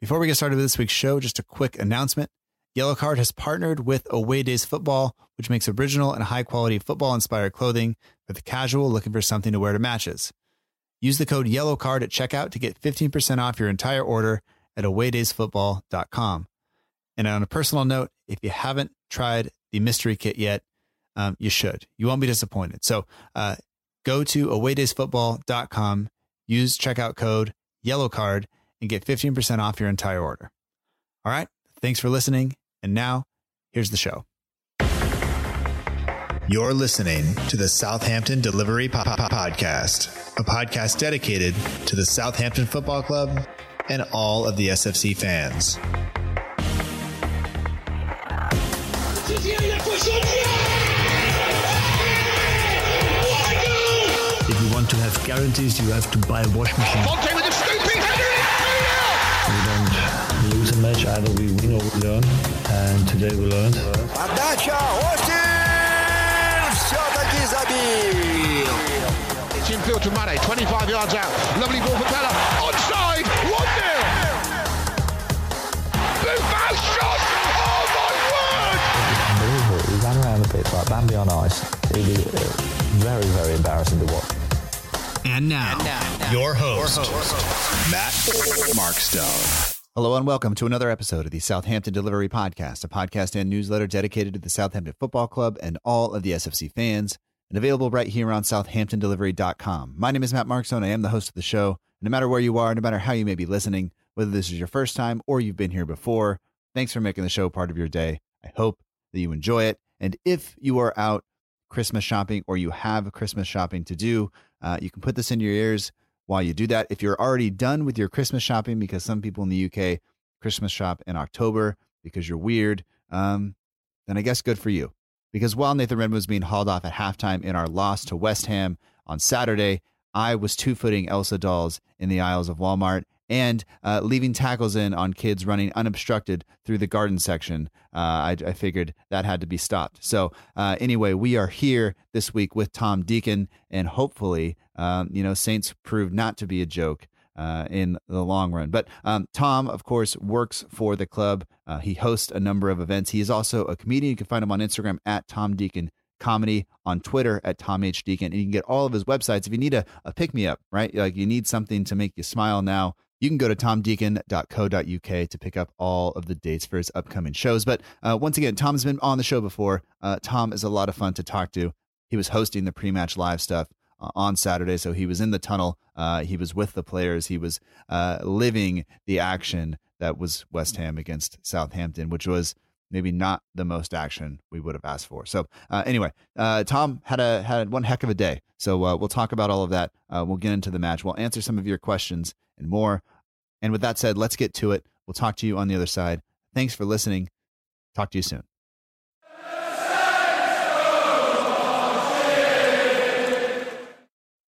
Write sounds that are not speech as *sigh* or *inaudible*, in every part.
Before we get started with this week's show, just a quick announcement. Yellow Card has partnered with Away Days Football, which makes original and high quality football inspired clothing for the casual looking for something to wear to matches. Use the code Yellow Card at checkout to get 15% off your entire order at awaydaysfootball.com. And on a personal note, if you haven't tried the mystery kit yet, um, you should. You won't be disappointed. So uh, go to awaydaysfootball.com, use checkout code Yellow Card, and get 15% off your entire order. All right. Thanks for listening. And now, here's the show. You're listening to the Southampton Delivery po- po- Podcast, a podcast dedicated to the Southampton Football Club and all of the SFC fans. If you want to have guarantees, you have to buy a wash machine. don't lose a match, either we win or we learn. And today we learned. Подача, Остин! Все-таки забил! It's infield to Mane, 25 yards out. Lovely ball for Bella. Onside, 1 0. Buffon shot. Oh my word! unbelievable. He ran around the pitch like Bambi on ice. It was uh, very, very embarrassing to watch. And now, your host, Matt Markstone. Hello and welcome to another episode of the Southampton Delivery Podcast, a podcast and newsletter dedicated to the Southampton Football Club and all of the SFC fans, and available right here on southamptondelivery.com. My name is Matt Markstone. I am the host of the show. No matter where you are, no matter how you may be listening, whether this is your first time or you've been here before, thanks for making the show part of your day. I hope that you enjoy it. And if you are out Christmas shopping or you have Christmas shopping to do, uh, you can put this in your ears while you do that. If you're already done with your Christmas shopping, because some people in the UK Christmas shop in October because you're weird, um, then I guess good for you. Because while Nathan Redmond was being hauled off at halftime in our loss to West Ham on Saturday, I was two footing Elsa dolls in the aisles of Walmart and uh, leaving tackles in on kids running unobstructed through the garden section. Uh, I, I figured that had to be stopped. So uh, anyway, we are here this week with Tom Deacon, and hopefully, um, you know, Saints proved not to be a joke. Uh, in the long run. But um, Tom, of course, works for the club. Uh, he hosts a number of events. He is also a comedian. You can find him on Instagram at Tom Deacon Comedy, on Twitter at Tom H. Deacon. And you can get all of his websites. If you need a, a pick me up, right? Like you need something to make you smile now, you can go to tomdeacon.co.uk to pick up all of the dates for his upcoming shows. But uh, once again, Tom's been on the show before. Uh, Tom is a lot of fun to talk to. He was hosting the pre match live stuff uh, on Saturday. So he was in the tunnel. Uh, he was with the players. He was uh, living the action that was West Ham against Southampton, which was maybe not the most action we would have asked for. So uh, anyway, uh, Tom had a had one heck of a day. So uh, we'll talk about all of that. Uh, we'll get into the match. We'll answer some of your questions and more. And with that said, let's get to it. We'll talk to you on the other side. Thanks for listening. Talk to you soon.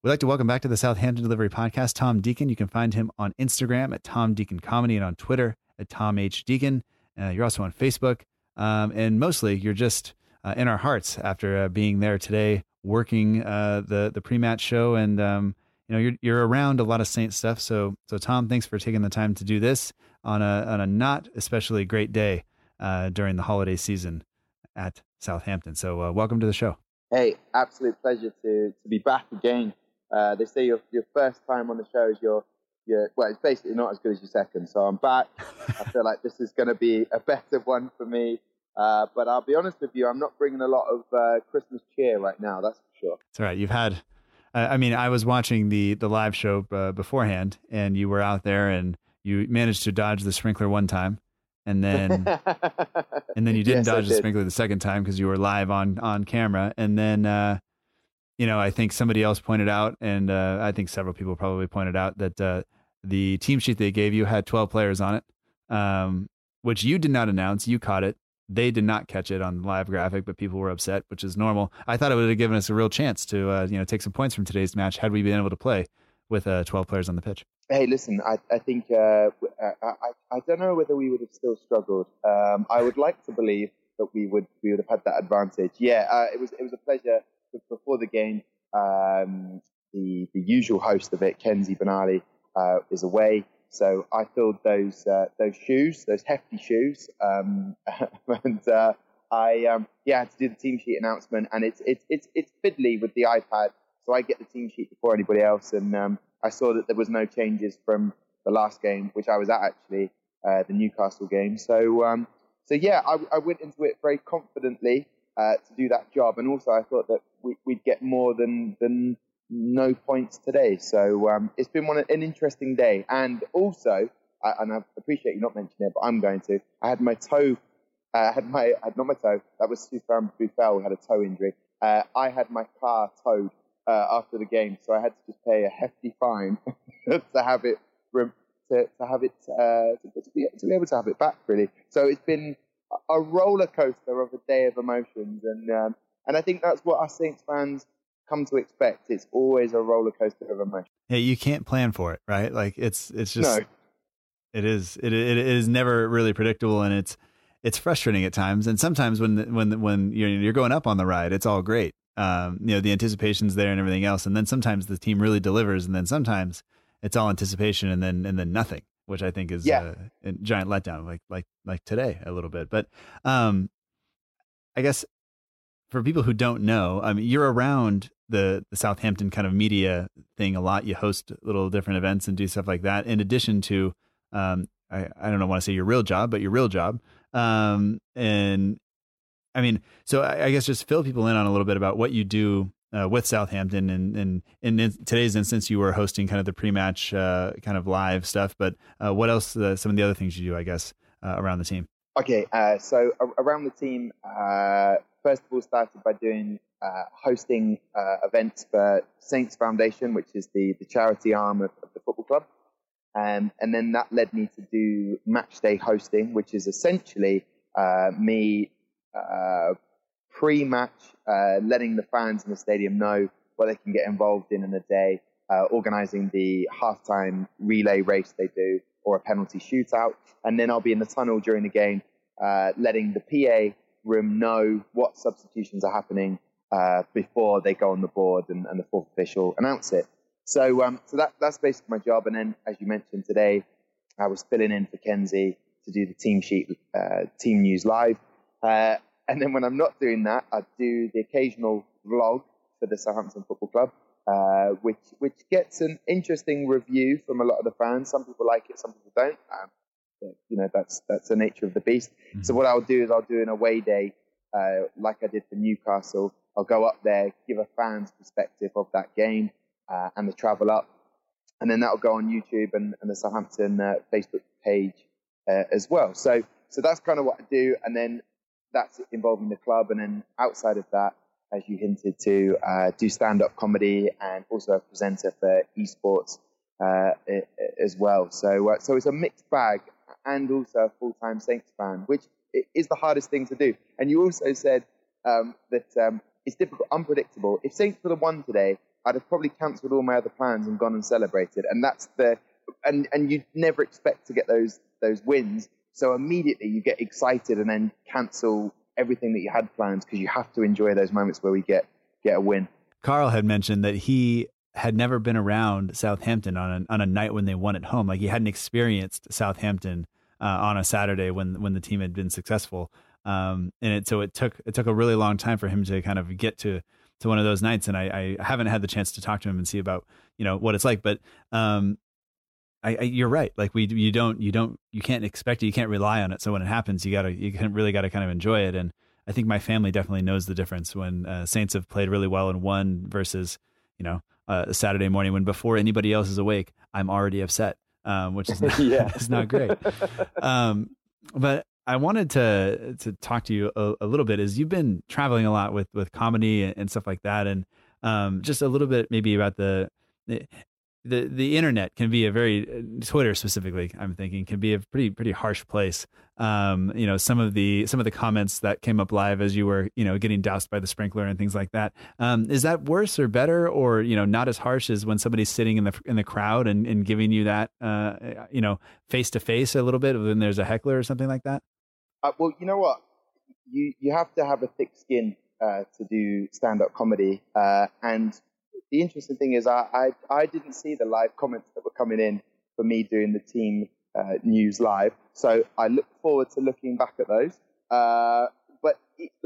We'd like to welcome back to the Southampton Delivery Podcast Tom Deacon. You can find him on Instagram at Tom Deacon Comedy and on Twitter at Tom H. Deacon. Uh, you're also on Facebook. Um, and mostly you're just uh, in our hearts after uh, being there today, working uh, the the pre match show. And, um, you know, you're, you're around a lot of Saint stuff. So, so Tom, thanks for taking the time to do this on a, on a not especially great day uh, during the holiday season at Southampton. So, uh, welcome to the show. Hey, absolute pleasure to, to be back again. Uh, they say your your first time on the show is your your well, it's basically not as good as your second. So I'm back. I feel like this is going to be a better one for me. Uh, but I'll be honest with you, I'm not bringing a lot of uh, Christmas cheer right now. That's for sure. It's all right. You've had, uh, I mean, I was watching the the live show uh, beforehand, and you were out there, and you managed to dodge the sprinkler one time, and then *laughs* and then you didn't Yes, dodge the sprinkler the second time because you were live on on camera, and then uh, you know I think somebody else pointed out, and uh, I think several people probably pointed out that uh, the team sheet they gave you had 12 players on it, um, which you did not announce. You caught it. They did not catch it on the live graphic, but people were upset, which is normal. I thought it would have given us a real chance to, uh, you know, take some points from today's match had we been able to play with uh, 12 players on the pitch. Hey, listen, I, I think uh, w- I, I, I don't know whether we would have still struggled. Um, I would like to believe that we would we would have had that advantage. Yeah, uh, it was it was a pleasure before the game. Um, the the usual host of it, Kenzie Benali, uh, is away, So I filled those uh, those shoes, those hefty shoes, um, *laughs* and uh, I um, yeah had to do the team sheet announcement, and it's it's it's it's fiddly with the iPad, so I get the team sheet before anybody else, and um, I saw that there was no changes from the last game, which I was at actually, uh, the Newcastle game. So um, so yeah, I, I, went into it very confidently uh, to do that job, and also I thought that we, would get more than than no points today. So um, it's been one an interesting day, and also, I, and I appreciate you not mentioning it, but I'm going to. I had my toe, uh, I had my, had not my toe. That was Sofiane Boufal had a toe injury. Uh, I had my car towed uh, after the game, so I had to just pay a hefty fine *laughs* to have it to, to have it uh, to, to, be, to be able to have it back. Really, so it's been a roller coaster of a day of emotions, and um, and I think that's what us Saints fans come to expect. It's always a roller coaster of emotion. Yeah, you can't plan for it, right? Like it's it's just no. it is it it is never really predictable, and it's it's frustrating at times. And sometimes when when when you're you're going up on the ride, it's all great. Um, you know, the anticipation's there and everything else, and then sometimes the team really delivers, and then sometimes it's all anticipation and then and then nothing, which I think is yeah. a, a giant letdown, like like like today a little bit. But um, I guess for people who don't know, I mean, you're around the, the Southampton kind of media thing a lot. You host little different events and do stuff like that. In addition to, um, I, I don't know, want to say your real job, but your real job. Um, and I mean, so I, I, guess just fill people in on a little bit about what you do uh, with Southampton. And, and, and in today's instance, you were hosting kind of the pre-match uh, kind of live stuff. But uh, what else? Uh, some of the other things you do, I guess, uh, around the team. Okay, uh, so around the team, first of all, started by doing uh, hosting uh, events for Saints Foundation, which is the, the charity arm of, of the football club. Um, and then that led me to do match day hosting, which is essentially uh, me uh, pre match uh, letting the fans in the stadium know what they can get involved in in a day, uh, organizing the halftime relay race they do or a penalty shootout. And then I'll be in the tunnel during the game, letting the PA room know what substitutions are happening uh, before they go on the board and, and the fourth official announce it. So, um, so that, that's basically my job. And then, as you mentioned today, I was filling in for Kenzie to do the team sheet, uh, team news live. Uh, and then when I'm not doing that, I do the occasional vlog for the Southampton Football Club, uh, which which gets an interesting review from a lot of the fans. Some people like it, some people don't. Um, you know, that's that's the nature of the beast. Mm-hmm. So what I'll do is I'll do an away day, uh, like I did for Newcastle, I'll go up there, give a fan's perspective of that game uh, and the travel up. And then that'll go on YouTube and, and the Southampton uh, Facebook page uh, as well. So, so that's kind of what I do. And then that's involving the club. And then outside of that, as you hinted to, uh, do stand up comedy and also a presenter for esports uh, as well. So, uh, so it's a mixed bag and also a full time Saints fan, which is the hardest thing to do. And you also said um, that um, it's difficult, unpredictable. If Saints would have won today, I'd have probably cancelled all my other plans and gone and celebrated. And that's the and and you never expect to get those those wins. So immediately you get excited and then cancel everything that you had planned because you have to enjoy those moments where we get get a win. Carl had mentioned that he had never been around Southampton on a, on a night when they won at home. Like he hadn't experienced Southampton uh, on a Saturday when when the team had been successful. Um, and it, so it took it took a really long time for him to kind of get to to one of those nights. And I, I haven't had the chance to talk to him and see about you know what it's like. But um, I, I, you're right. Like we you don't you don't you can't expect it. You can't rely on it. So when it happens, you gotta you really got to kind of enjoy it. And I think my family definitely knows the difference when uh, Saints have played really well and won versus you know uh, a Saturday morning when before anybody else is awake, I'm already upset. Um, which is *laughs* not, yeah. *laughs* is not great. Um, but I wanted to to talk to you a, a, little bit as you've been traveling a lot with with comedy and, and stuff like that, and um, just a little bit maybe about the the the internet can be a very uh, Twitter specifically. I'm thinking can be a pretty pretty harsh place. Um, you know, some of the some of the comments that came up live as you were you know getting doused by the sprinkler and things like that. Um, is that worse or better, or you know not as harsh as when somebody's sitting in the in the crowd and, and giving you that uh, you know face to face a little bit when there's a heckler or something like that? Uh, well, you know what? You you have to have a thick skin uh, to do stand up comedy. Uh, and the interesting thing is, I, I, I didn't see the live comments that were coming in for me doing the team uh, news live. So I look forward to looking back at those. Uh, but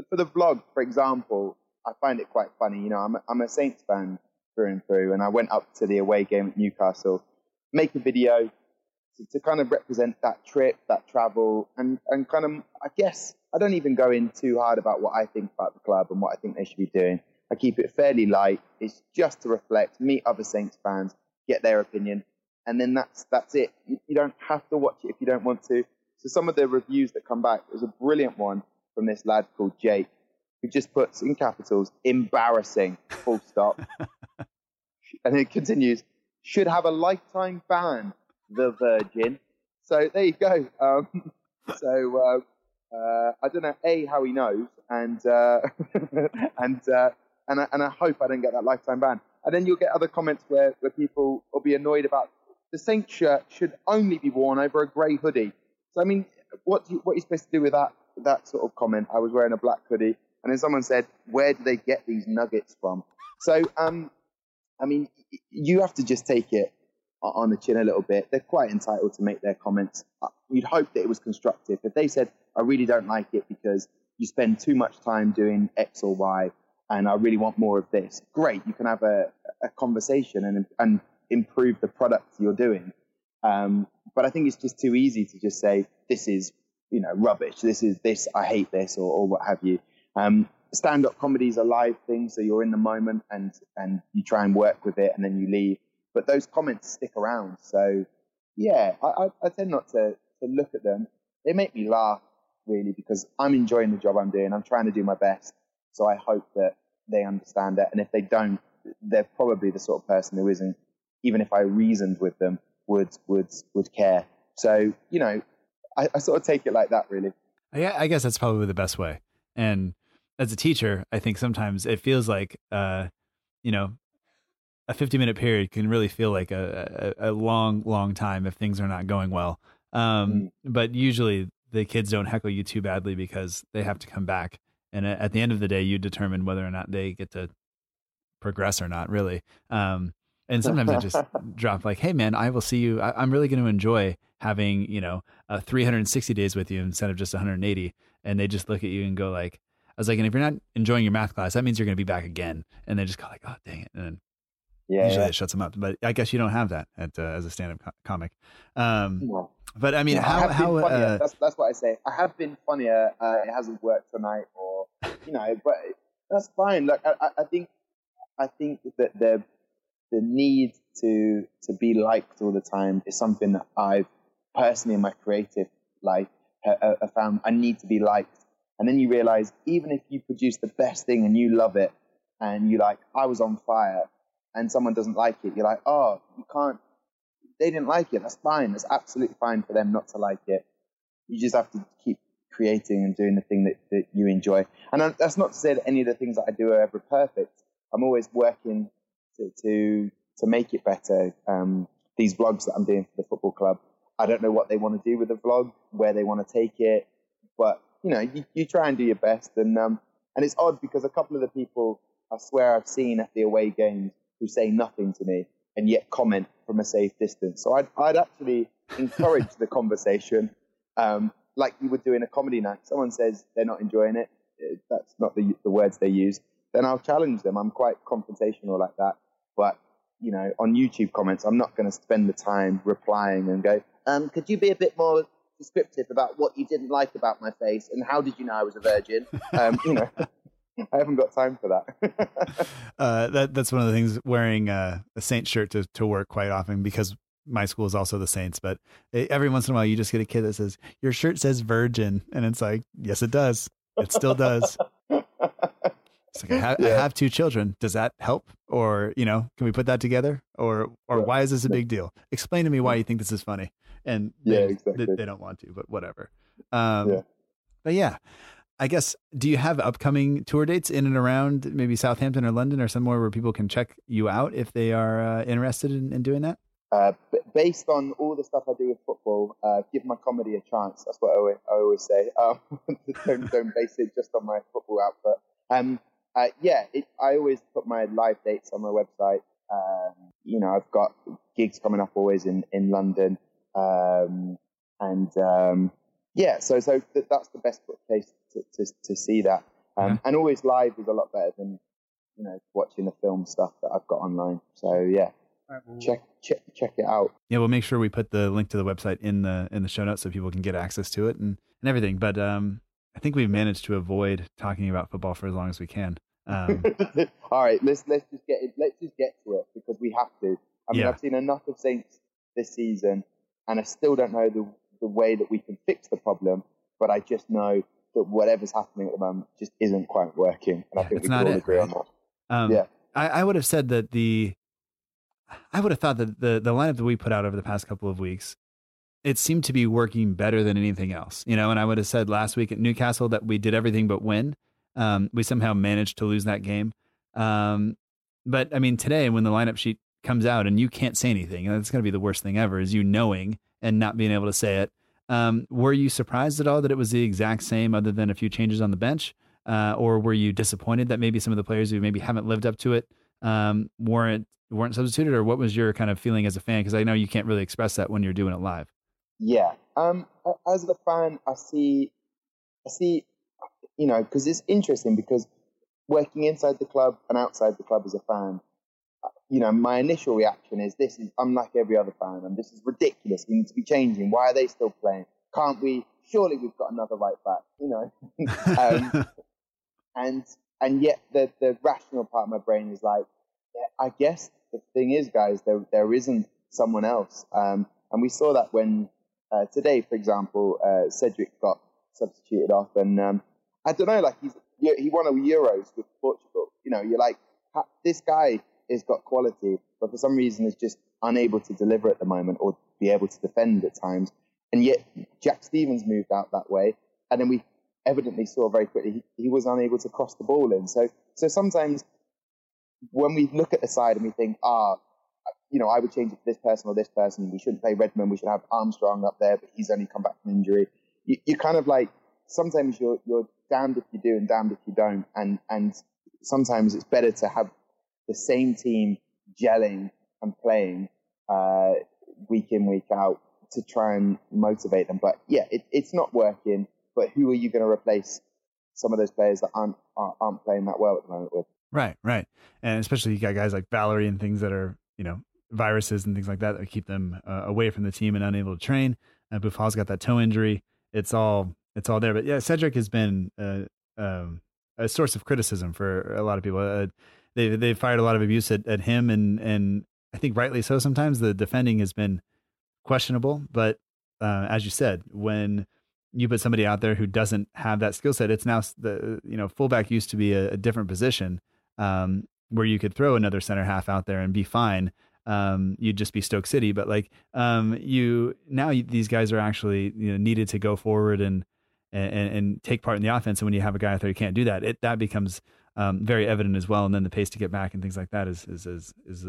for the vlog, for example, I find it quite funny. You know, I'm I'm a Saints fan through and through, and I went up to the away game at Newcastle, make a video to, to kind of represent that trip, that travel, and and kind of I guess I don't even go in too hard about what I think about the club and what I think they should be doing. I keep it fairly light. It's just to reflect, meet other Saints fans, get their opinion, and then that's that's it. You, you don't have to watch it if you don't want to. So some of the reviews that come back, there's a brilliant one from this lad called Jake, who just puts in capitals, embarrassing, full stop. *laughs* and it continues, should have a lifetime ban, the Virgin. So there you go. Um, *laughs* so uh, uh, I don't know a how he knows, and uh, *laughs* and uh, and I, and I hope I don't get that lifetime ban. And then you'll get other comments where, where people will be annoyed about the Saint shirt should only be worn over a grey hoodie. So I mean, what you, what are you supposed to do with that that sort of comment? I was wearing a black hoodie, and then someone said, "Where do they get these nuggets from?" So um, I mean, you have to just take it on the chin a little bit. They're quite entitled to make their comments. Uh, you'd hope that it was constructive. If they said, "I really don't like it because you spend too much time doing X or Y," and I really want more of this, great. You can have a, a conversation and and improve the product you're doing. Um, but I think it's just too easy to just say this is you know rubbish. This is this. I hate this or, or what have you. Um, stand-up comedy is a live thing, so you're in the moment and and you try and work with it, and then you leave. But those comments stick around. So yeah, I, I, I tend not to to look at them. They make me laugh really because I'm enjoying the job I'm doing. I'm trying to do my best. So I hope that they understand it. And if they don't, they're probably the sort of person who isn't even if I reasoned with them, would would would care. So you know, I, I sort of take it like that, really. Yeah, I guess that's probably the best way. And as a teacher, I think sometimes it feels like, uh, you know, a 50 minute period can really feel like a, a, a long, long time if things are not going well. Um, mm. But usually the kids don't heckle you too badly because they have to come back. And at the end of the day, you determine whether or not they get to progress or not, really. Um, and *laughs* sometimes I just drop like, "Hey, man, I will see you. I, am really going to enjoy having you know uh, 360 days with you instead of just 180." And they just look at you and go like, "I was like, and if you're not enjoying your math class, that means you're going to be back again." And they just go like, "Oh, dang it!" And then yeah, usually yeah. it shuts them up. But I guess you don't have that at, uh, as a stand-up co- comic. Um. But I mean, yeah, how I how uh, that's that's what I say. I have been funnier. Uh, it hasn't worked tonight, or you know, but that's fine. Like I, I think I think that they're the need to to be liked all the time is something that I've personally in my creative life have found. I need to be liked, and then you realize even if you produce the best thing and you love it, and you like, I was on fire, and someone doesn't like it, you're like, oh, you can't. They didn't like it. That's fine. That's absolutely fine for them not to like it. You just have to keep creating and doing the thing that, that you enjoy. And that's not to say that any of the things that I do are ever perfect. I'm always working to to, to make it better. Um, these vlogs that I'm doing for the football club, I don't know what they want to do with the vlog, where they want to take it, but you know, you, you try and do your best. And um, and it's odd because a couple of the people I swear I've seen at the away games who say nothing to me and yet comment from a safe distance. So I'd, I'd actually *laughs* encourage the conversation, um, like you would do in a comedy night. Someone says they're not enjoying it. Eh, that's not the, the words they use. Then I'll challenge them. I'm quite confrontational like that. But, you know, on YouTube comments, I'm not going to spend the time replying and go, um, could you be a bit more descriptive about what you didn't like about my face and how did you know I was a virgin? *laughs* Um, you know, I haven't got time for that. *laughs* uh, that that's one of the things wearing uh, a Saint shirt to, to work quite often because my school is also the Saints. But every once in a while, you just get a kid that says your shirt says Virgin, and it's like, yes, it does. It still does. It's like I have, yeah. I have, two children. Does that help? Or you know, can we put that together? Or or yeah. why is this a big deal? Explain to me why you think this is funny. And they, yeah, exactly. they, they, don't want to, but whatever. Um, yeah. But yeah, I guess. Do you have upcoming tour dates in and around maybe Southampton or London or somewhere where people can check you out if they are uh, interested in, in, doing that? Uh, based on all the stuff I do with football, uh, give my comedy a chance. That's what I always, I always say. *laughs* Um, don't, don't base it just on my football output. Um, uh, yeah, it, I always put my live dates on my website. Um, you know, I've got gigs coming up always in in London, um, and um, yeah, so so th- that's the best place to, to, to see that. Um, yeah. And always live is a lot better than you know watching the film stuff that I've got online. So yeah, check check check it out. Yeah, we'll make sure we put the link to the website in the in the show notes so people can get access to it and and everything. But um, I think we've managed to avoid talking about football for as long as we can. Um, *laughs* All right, let's let's just get it, let's just get to it because we have to. I mean, yeah. I've seen enough of Saints this season, and I still don't know the the way that we can fix the problem. But I just know that whatever's happening at the moment just isn't quite working, and I think we can all it, agree right? on that. Um, yeah, I, I would have said that the I would have thought that the the lineup that we put out over the past couple of weeks it seemed to be working better than anything else, you know. And I would have said last week at Newcastle that we did everything but win. Um, we somehow managed to lose that game. Um, but I mean, today when the lineup sheet comes out and you can't say anything, and that's going to be the worst thing ever, is you knowing and not being able to say it. Um, were you surprised at all that it was the exact same, other than a few changes on the bench, uh, or were you disappointed that maybe some of the players who maybe haven't lived up to it um, weren't weren't substituted, or what was your kind of feeling as a fan? Because I know you can't really express that when you're doing it live. Yeah. Um, as a fan, I see, I see, you know, because it's interesting because working inside the club and outside the club as a fan, you know, my initial reaction is this is unlike every other fan, and this is ridiculous. We need to be changing. Why are they still playing? Can't we? Surely we've got another right back, you know. *laughs* um, and and yet the the rational part of my brain is like, yeah, I guess the thing is, guys, there there isn't someone else. Um, and we saw that when uh, today, for example, uh, Cedric got substituted off, and um, I don't know, like he's he won a Euros with Portugal. You know, you're like this guy has got quality, but for some reason is just unable to deliver at the moment or be able to defend at times. And yet Jack Stephens moved out that way, and then we evidently saw very quickly he, he was unable to cross the ball in. So so sometimes when we look at the side and we think, ah, you know, I would change it to this person or this person. We shouldn't play Redmond. We should have Armstrong up there, but he's only come back from injury. You, you kind of like sometimes you're you're damned if you do and damned if you don't, and and sometimes it's better to have the same team gelling and playing uh, week in week out to try and motivate them. But yeah, it, it's not working. But who are you going to replace some of those players that aren't aren't playing that well at the moment with? Right, right, and especially you got guys like Valery and things that are you know viruses and things like that that keep them uh, away from the team and unable to train. Uh, Boufal's got that toe injury. It's all it's all there. But yeah, Cedric has been uh, um, a source of criticism for a lot of people. Uh, they they've fired a lot of abuse at, at him, and and I think rightly so. Sometimes the defending has been questionable, but uh, as you said, when you put somebody out there who doesn't have that skill set, it's now the you know fullback used to be a, a different position um, where you could throw another center half out there and be fine um, you'd just be Stoke City. But like um, you now, you, these guys are actually you know needed to go forward and, and and take part in the offense. And when you have a guy out there who can't do that, it that becomes um, very evident as well. And then the pace to get back and things like that is is is, is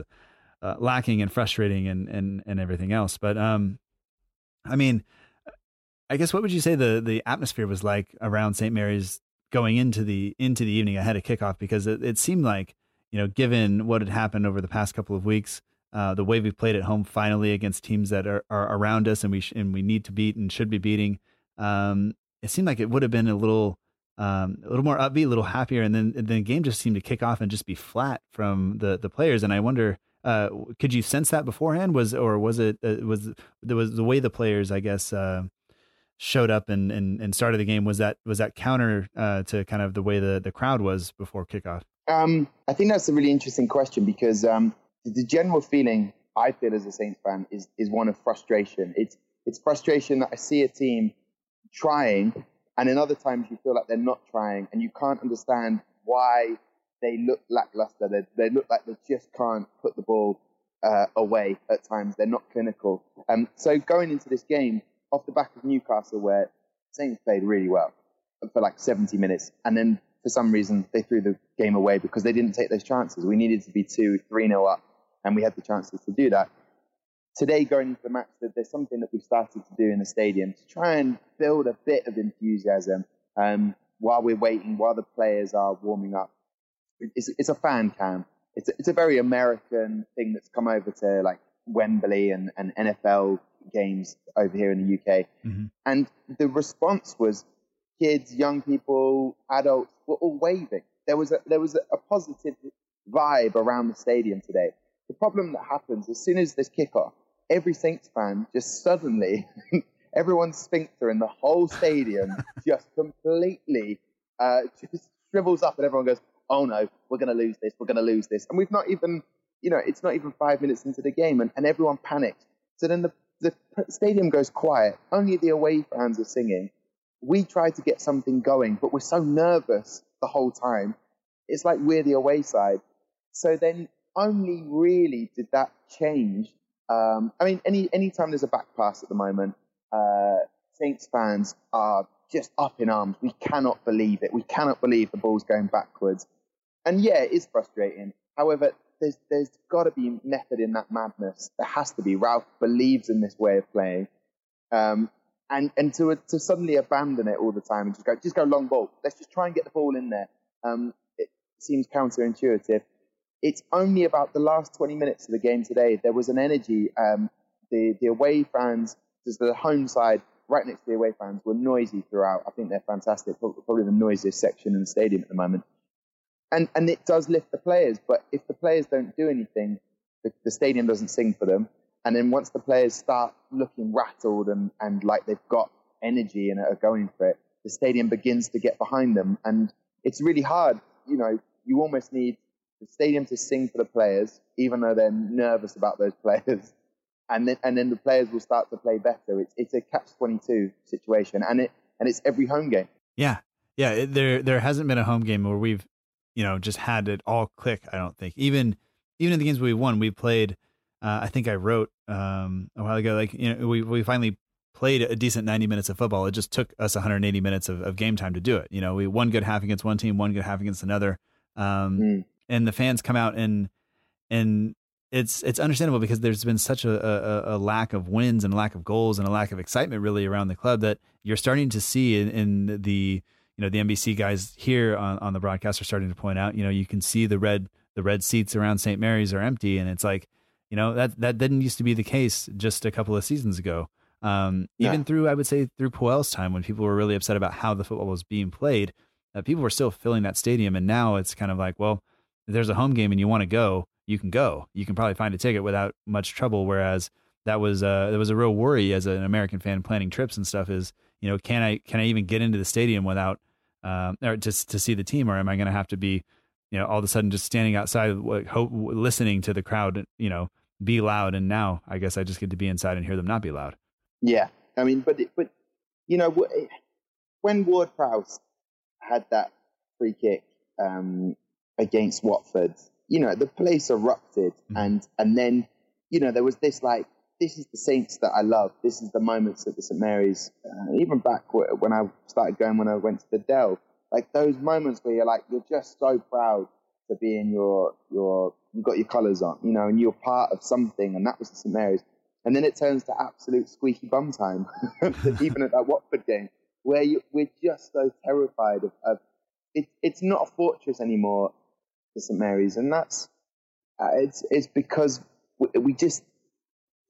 uh, lacking and frustrating and and and everything else. But um, I mean. I guess what would you say the the atmosphere was like around St. Mary's going into the into the evening ahead of kickoff because it, it seemed like you know given what had happened over the past couple of weeks uh, the way we've played at home finally against teams that are, are around us and we sh- and we need to beat and should be beating. Um, it seemed like it would have been a little um, a little more upbeat, a little happier, and then and then the game just seemed to kick off and just be flat from the the players. And I wonder, uh, could you sense that beforehand? Was or was it uh, was there was the way the players, I guess, uh, showed up and, and and started the game? Was that was that counter uh, to kind of the way the the crowd was before kickoff? Um, I think that's a really interesting question because um, the general feeling I feel as a Saints fan is is one of frustration. It's it's frustration that I see a team trying, and in other times you feel like they're not trying, and you can't understand why they look lackluster. They they look like they just can't put the ball uh, away at times. They're not clinical. Um, so going into this game off the back of Newcastle, where Saints played really well for like 70 minutes, and then for some reason they threw the game away because they didn't take those chances. We needed to be two, three nil up and we had the chances to do that. Today, going into the match, there's something that we've started to do in the stadium to try and build a bit of enthusiasm um, while we're waiting, while the players are warming up. It's, it's a fan camp, it's it's a very American thing that's come over to like Wembley and, and NFL games over here in the UK. Mm-hmm. And the response was kids, young people, adults were all waving. There was a, there was a, a positive vibe around the stadium today. The problem that happens as soon as this kickoff, every Saints fan just suddenly, *laughs* everyone's sphincter in the whole stadium *laughs* just completely uh, just shrivels up, and everyone goes, "Oh no, we're going to lose this. We're going to lose this." And we've not even, you know, it's not even five minutes into the game, and, and everyone panics. So then the the stadium goes quiet. Only the away fans are singing. We try to get something going, but we're so nervous the whole time. It's like we're the away side. So then only really did that change. Um, I mean, any anytime there's a back pass at the moment, uh, Saints fans are just up in arms. We cannot believe it. We cannot believe the ball's going backwards. And yeah, it is frustrating. However, there's there's got to be method in that madness. There has to be. Ralph believes in this way of playing, um, and and to to suddenly abandon it all the time and just go just go long ball. Let's just try and get the ball in there. Um, it seems counterintuitive. It's only about the last 20 minutes of the game today. There was an energy. Um, the the away fans, just the home side, right next to the away fans, were noisy throughout. I think they're fantastic. Probably the noisiest section in the stadium at the moment and and it does lift the players. But if the players don't do anything, the, the stadium doesn't sing for them. And then once the players start looking rattled and, and like they've got energy and are going for it, the stadium begins to get behind them. And it's really hard. You know, you almost need the stadium to sing for the players, even though they're nervous about those *laughs* players. And then, and then the players will start to play better. It's, it's a catch 22 situation. And it, and it's every home game. Yeah. Yeah. It, there, there hasn't been a home game where we've you know, just had it all click. I don't think even even in the games we won, we played. Uh, I think I wrote um, a while ago, like you know, we we finally played a decent 90 minutes of football. It just took us 180 minutes of, of game time to do it. You know, we one good half against one team, one good half against another, um, mm. And the fans come out and and it's it's understandable because there's been such a, a, a, lack of wins and a lack of goals and a lack of excitement really around the club that you're starting to see in, in the you know the NBC guys here on, on the broadcast are starting to point out. You know, you can see the red the red seats around St. Mary's are empty, and it's like, you know, that that didn't used to be the case just a couple of seasons ago. Um, yeah. Even through, I would say, through Puel's time, when people were really upset about how the football was being played, uh, people were still filling that stadium. And now it's kind of like, well, there's a home game and you want to go, you can go. You can probably find a ticket without much trouble. Whereas that was uh, that was a real worry as an American fan planning trips and stuff. Is you know, can I can I even get into the stadium without um, or just to see the team, or am I going to have to be, you know, all of a sudden just standing outside, hope, listening to the crowd, you know, be loud? And now I guess I just get to be inside and hear them not be loud. Yeah, I mean, but but you know, when Ward Prowse had that free kick um, against Watford, you know, the place erupted, mm-hmm. and and then you know there was this like this is the Saints that I love. This is the moments at the St Mary's. Uh, even back when I started going, when I went to the Dell, like those moments where you're like, you're just so proud to be in your your you've got your colours on, you know, and you're part of something, and that was the St Mary's. And then it turns to absolute squeaky bum time, *laughs* even at that Watford game, where you, we're just so terrified of. of it, it's not a fortress anymore, the St Mary's, and that's uh, it's it's because we, we just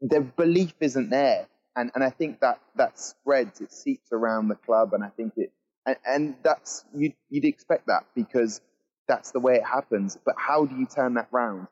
the belief isn't there. And, and I think that that spreads, it seeps around the club. And I think it, and, and that's, you'd, you'd expect that because that's the way it happens. But how do you turn that round?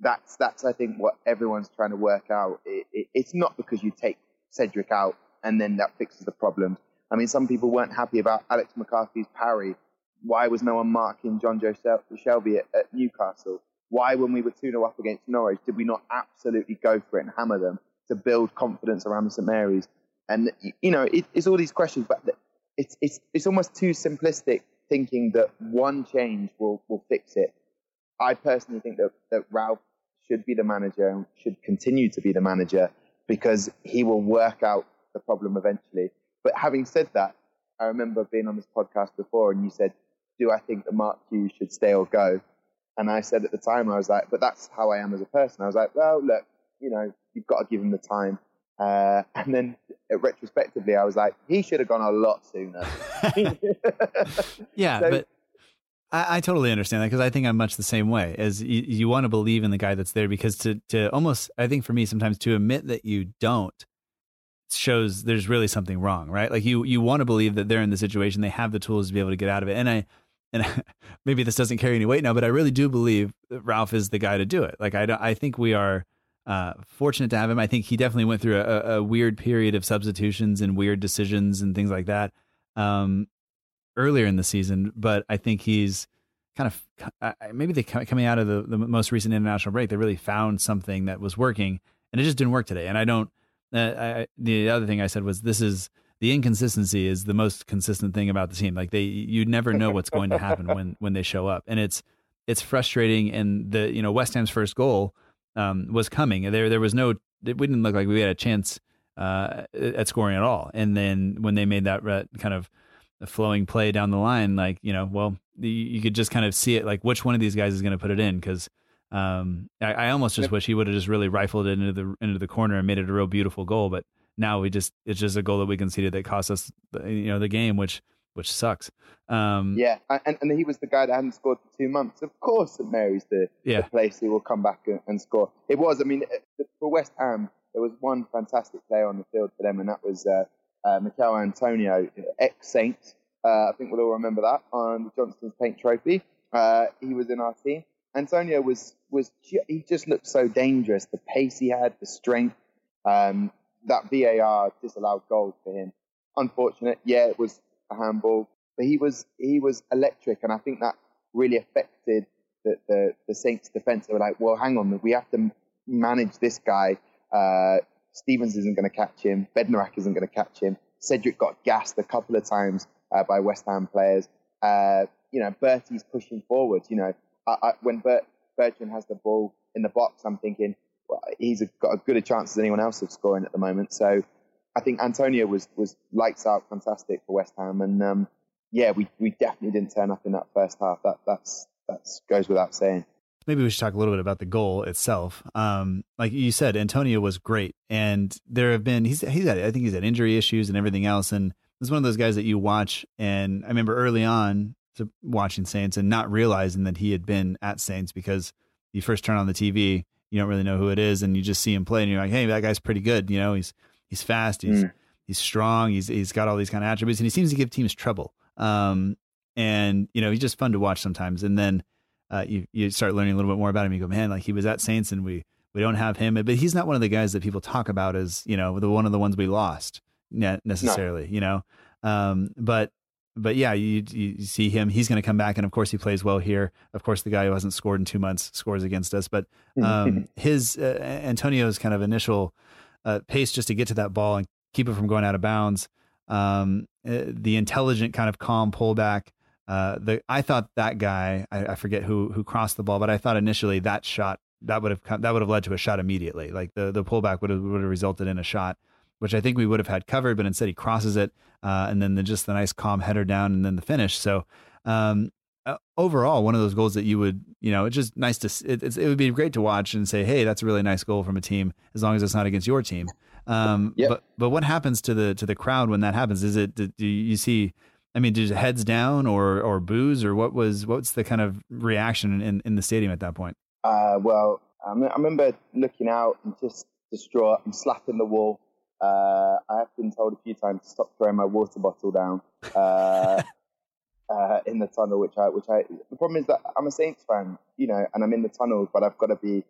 That's, that's, I think, what everyone's trying to work out. It, it, it's not because you take Cedric out and then that fixes the problem. I mean, some people weren't happy about Alex McCarthy's parry. Why was no one marking Jonjo Shelvey at, at Newcastle? Why, when we were 2 0 up against Norwich, did we not absolutely go for it and hammer them to build confidence around St Mary's? And, you know, it, it's all these questions, but it's, it's, it's almost too simplistic thinking that one change will, will fix it. I personally think that, that Ralph should be the manager and should continue to be the manager because he will work out the problem eventually. But having said that, I remember being on this podcast before and you said, Do I think that Mark Hughes should stay or go? And I said at the time, I was like, but that's how I am as a person. I was like, well, look, you know, you've got to give him the time. Uh, and then retrospectively, I was like, he should have gone a lot sooner. *laughs* yeah, so, but I, I totally understand that because I think I'm much the same way. As you, you want to believe in the guy that's there because to to almost I think for me sometimes to admit that you don't shows there's really something wrong, right? Like you you want to believe that they're in the situation, they have the tools to be able to get out of it. And I and *laughs* maybe this doesn't carry any weight now, but I really do believe Ralph is the guy to do it. Like I I think we are uh, fortunate to have him. I think he definitely went through a, a, weird period of substitutions and weird decisions and things like that um, earlier in the season, but I think he's kind of uh, maybe they coming out of the, the most recent international break, they really found something that was working, and it just didn't work today. And I don't. Uh, I, the other thing I said was this is the inconsistency is the most consistent thing about the team. Like they, you never know what's going to happen when *laughs* when they show up, and it's it's frustrating. And the you know West Ham's first goal um, was coming. There there was no. It didn't look like we had a chance uh, at scoring at all. And then when they made that kind of flowing play down the line, like you know, well, you could just kind of see it, like which one of these guys is going to put it in because. Um, I, I, almost just wish he would have just really rifled it into the into the corner and made it a real beautiful goal. But now we just it's just a goal that we conceded that cost us you know the game, which which sucks. Um, yeah, and, and he was the guy that hadn't scored for two months. Of course, St Mary's the, yeah. the place he will come back and, and, score. It was, I mean, for West Ham, there was one fantastic player on the field for them, and that was uh, uh, Michail Antonio, ex Saint. Uh, I think we'll all remember that on the Johnstone's Paint Trophy. Uh, he was in our team. Antonio was was he just looked so dangerous. The pace he had, the strength. Um, that VAR disallowed goal for him. Unfortunate. Yeah, it was a handball, but he was he was electric, and I think that really affected the the, the Saints' defense. They were like, well, hang on, we have to manage this guy uh, Stephens isn't going to catch him. Bednarek isn't going to catch him. Cedric got gassed a couple of times uh, by West Ham players. Uh, you know, Bertie's pushing forward. You know, I, I, when Bert, Bertrand has the ball in the box, I'm thinking he's got as good a chance as anyone else of scoring at the moment. So I think Antonio was was lights out, fantastic for West Ham, and um, yeah, we we definitely didn't turn up in that first half. That that's that goes without saying maybe we should talk a little bit about the goal itself. Um, like you said, Antonio was great, and there have been he's he's had I think he's had injury issues and everything else, and he's one of those guys that you watch. And I remember early on watching Saints and not realizing that he had been at Saints because you first turn on the TV, you don't really know who it is, and you just see him play, and you're like, hey, that guy's pretty good. You know, he's he's fast, he's mm. he's strong, he's he's got all these kind of attributes, and he seems to give teams trouble. Um, and you know, he's just fun to watch sometimes, and then uh, you you start learning a little bit more about him. You go, man, like he was at Saints, and we we don't have him, but he's not one of the guys that people talk about as you know the one of the ones we lost necessarily. No. You know, um, but but yeah, you you see him. He's going to come back, and of course he plays well here. Of course, the guy who hasn't scored in two months scores against us. But um, *laughs* his uh, Antonio's kind of initial uh, pace just to get to that ball and keep it from going out of bounds. Um, uh, the intelligent kind of calm pullback. Uh, the I thought that guy, I, I, forget who who crossed the ball, but I thought initially that shot that would have come, that would have led to a shot immediately. Like the the pullback would have would have resulted in a shot, which I think we would have had covered. But instead, he crosses it, uh, and then the, just the nice calm header down, and then the finish. So. Um, uh, overall, one of those goals that you would, you know, it's just nice to. It, it would be great to watch and say, "Hey, that's a really nice goal from a team," as long as it's not against your team. Um, yep. But but what happens to the to the crowd when that happens? Is it do you see I mean, did heads down or or boos or what was what's the kind of reaction in, in the stadium at that point? Uh, well, I, I remember looking out and just distraught and slapping the wall. Uh, I have been told a few times to stop throwing my water bottle down uh, *laughs* uh, in the tunnel, which I which I the problem is that I'm a Saints fan, you know, and I'm in the tunnel, but I've got to be,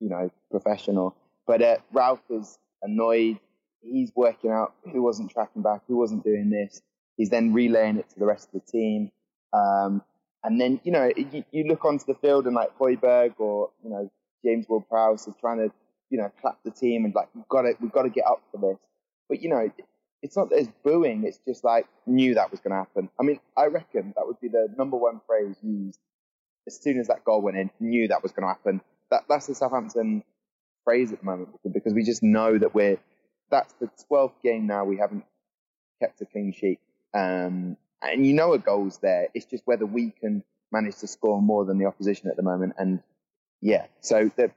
you know, professional. But uh, Ralph is annoyed. He's working out who wasn't tracking back, who wasn't doing this He's then relaying it to the rest of the team. Um, and then, you know, you, you, look onto the field and like Højbjerg or, you know, James Ward-Prowse are trying to, you know, clap the team and like, we've got to, we've got to get up for this. But, you know, it's not that it's booing. It's just like, knew that was going to happen. I mean, I reckon that would be the number one phrase used as soon as that goal went in, knew that was going to happen. That, that's the Southampton phrase at the moment because we just know that we're, that's the 12th game now we haven't kept a clean sheet. Um, and you know a goal's there. It's just whether we can manage to score more than the opposition at the moment. And yeah, so the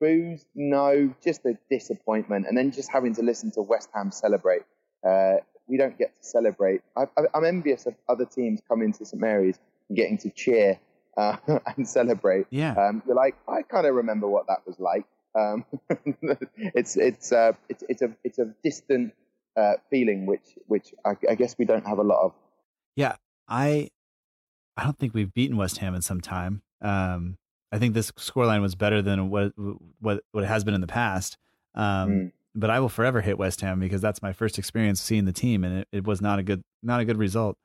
boos, no, just the disappointment, and then just having to listen to West Ham celebrate. Uh, we don't get to celebrate. I, am envious of other teams coming to St Mary's and getting to cheer uh, *laughs* and celebrate. Yeah. Um, you're like, I kind of remember what that was like. Um, *laughs* it's it's uh, it's it's a it's a distant uh, feeling which which I, I, guess we don't have a lot of. Yeah, I I don't think we've beaten West Ham in some time. Um, I think this scoreline was better than what what what it has been in the past. Um, mm. But I will forever hate West Ham because that's my first experience seeing the team, and it, it was not a good not a good result.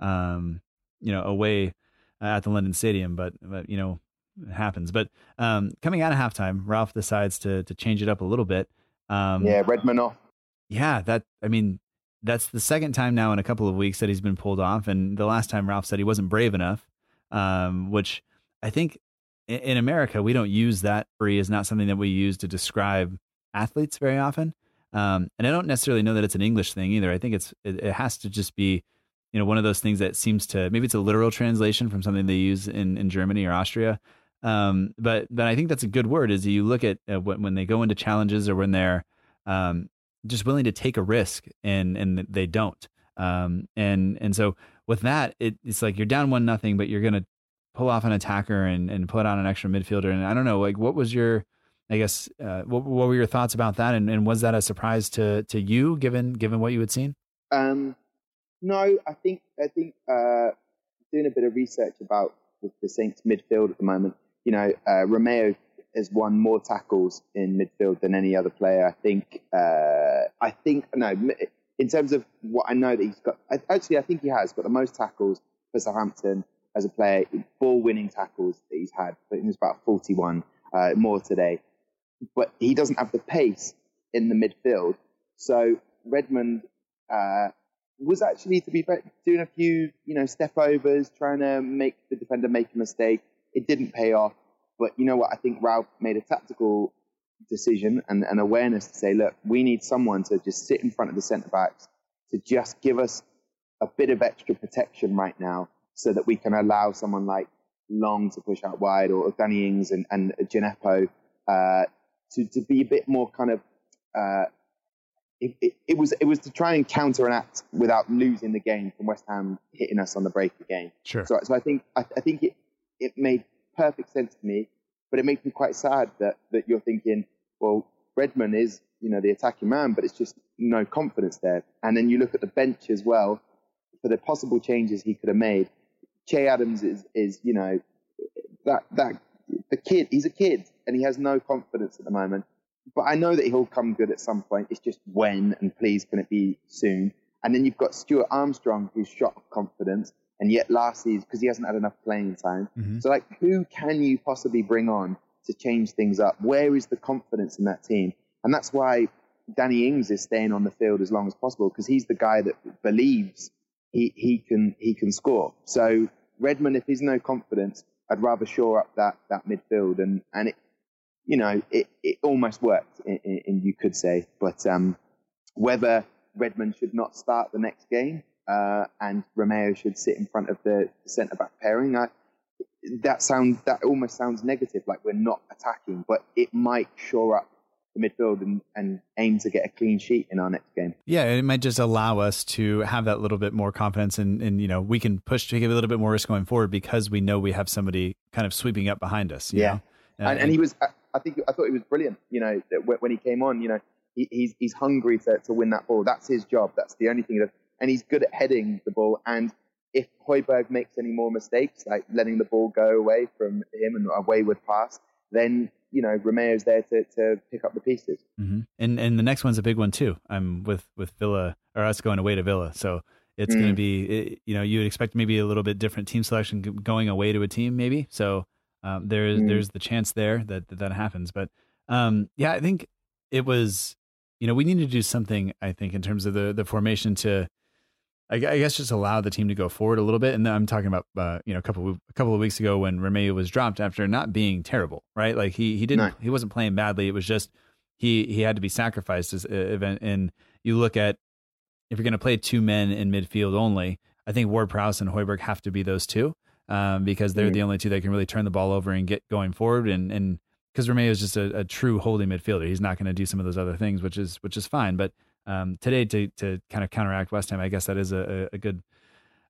Um, you know, away at the London Stadium, but but you know it happens. But um, coming out of halftime, Ralph decides to to change it up a little bit. Um, yeah, Redmond off. Yeah, that I mean that's the second time now in a couple of weeks that he's been pulled off, and the last time Ralph said he wasn't brave enough, um, which I think in, America we don't use that free Is not something that we use to describe athletes very often. Um, and I don't necessarily know that it's an English thing either. I think it's it, it has to just be you know one of those things that seems to maybe it's a literal translation from something they use in in Germany or Austria. Um, but but I think that's a good word. Is you look at uh, when, when they go into challenges or when they're um, just willing to take a risk and and they don't. Um, and and so with that, it, it's like you're down one nothing, but you're gonna pull off an attacker and and put on an extra midfielder. And I don't know, like what was your I guess uh, what, what were your thoughts about that, and, and was that a surprise to to you, given given what you had seen? Um, no, I think I think uh, doing a bit of research about the, the Saints midfield at the moment. You know, uh, Romeu has won more tackles in midfield than any other player. I think. Uh, I think no. In terms of what I know that he's got, actually, I think he has got the most tackles for Southampton as a player, ball-winning tackles that he's had. But it's about 41 uh, more today. But he doesn't have the pace in the midfield. So Redmond uh, was actually, to be doing a few, you know, step overs, trying to make the defender make a mistake. It didn't pay off. But you know what? I think Ralph made a tactical decision and an awareness to say, look, we need someone to just sit in front of the centre backs to just give us a bit of extra protection right now so that we can allow someone like Long to push out wide or Danny Ings and, and Djenepo uh, to, to be a bit more kind of uh, it, it, it, was it was to try and counteract without losing the game from West Ham hitting us on the break again. Sure. So, so I think I, I think it it made perfect sense to me, but it makes me quite sad that that you're thinking, well, Redmond is you know the attacking man, but it's just no confidence there. And then you look at the bench as well for the possible changes he could have made. Che Adams is is you know that that the kid he's a kid and he has no confidence at the moment but I know that he'll come good at some point. It's just when, and please, can it be soon? And then you've got Stuart Armstrong, who's shot of confidence, and yet last season, because he hasn't had enough playing time. Mm-hmm. So, like, who can you possibly bring on to change things up? Where is the confidence in that team? And that's why Danny Ings is staying on the field as long as possible, because he's the guy that believes he, he can he can score. So Redmond, if he's no confidence, I'd rather shore up that that midfield, and and it, you know, it, it almost worked, in, in, you could say. But um, whether Redmond should not start the next game uh, and Romeu should sit in front of the centre back pairing, I, that sounds that almost sounds negative, like we're not attacking, but it might shore up the midfield and, and aim to get a clean sheet in our next game. Yeah, it might just allow us to have that little bit more confidence and, and you know, we can push to give a little bit more risk going forward because we know we have somebody kind of sweeping up behind us. yeah. Uh, and, and, he was, I think I thought he was brilliant. You know, when he came on, you know, he, he's he's hungry to, to win that ball. That's his job. That's the only thing that, and he's good at heading the ball. And if Højbjerg makes any more mistakes, like letting the ball go away from him and a wayward pass, then you know Romeu's there to, to pick up the pieces. Mm-hmm. And and the next one's a big one too. I'm with with Villa or us going away to Villa, so it's mm. going to be you know you would expect maybe a little bit different team selection going away to a team maybe. So um, there's mm. there's the chance there that, that that happens. But um, yeah, I think it was you know we need to do something. I think in terms of the the formation to I, I guess just allow the team to go forward a little bit. And then I'm talking about uh, you know a couple of, a couple of weeks ago when Romeu was dropped after not being terrible, right? Like he he didn't no. he wasn't playing badly. It was just he he had to be sacrificed as event. And you look at if you're going to play two men in midfield only, I think Ward Prowse and Højbjerg have to be those two um, because they're mm the only two that can really turn the ball over and get going forward. And and because Romeu is just a, a, true holding midfielder, he's not going to do some of those other things, which is which is fine. But um, today to to kind of counteract West Ham, I guess that is a, a good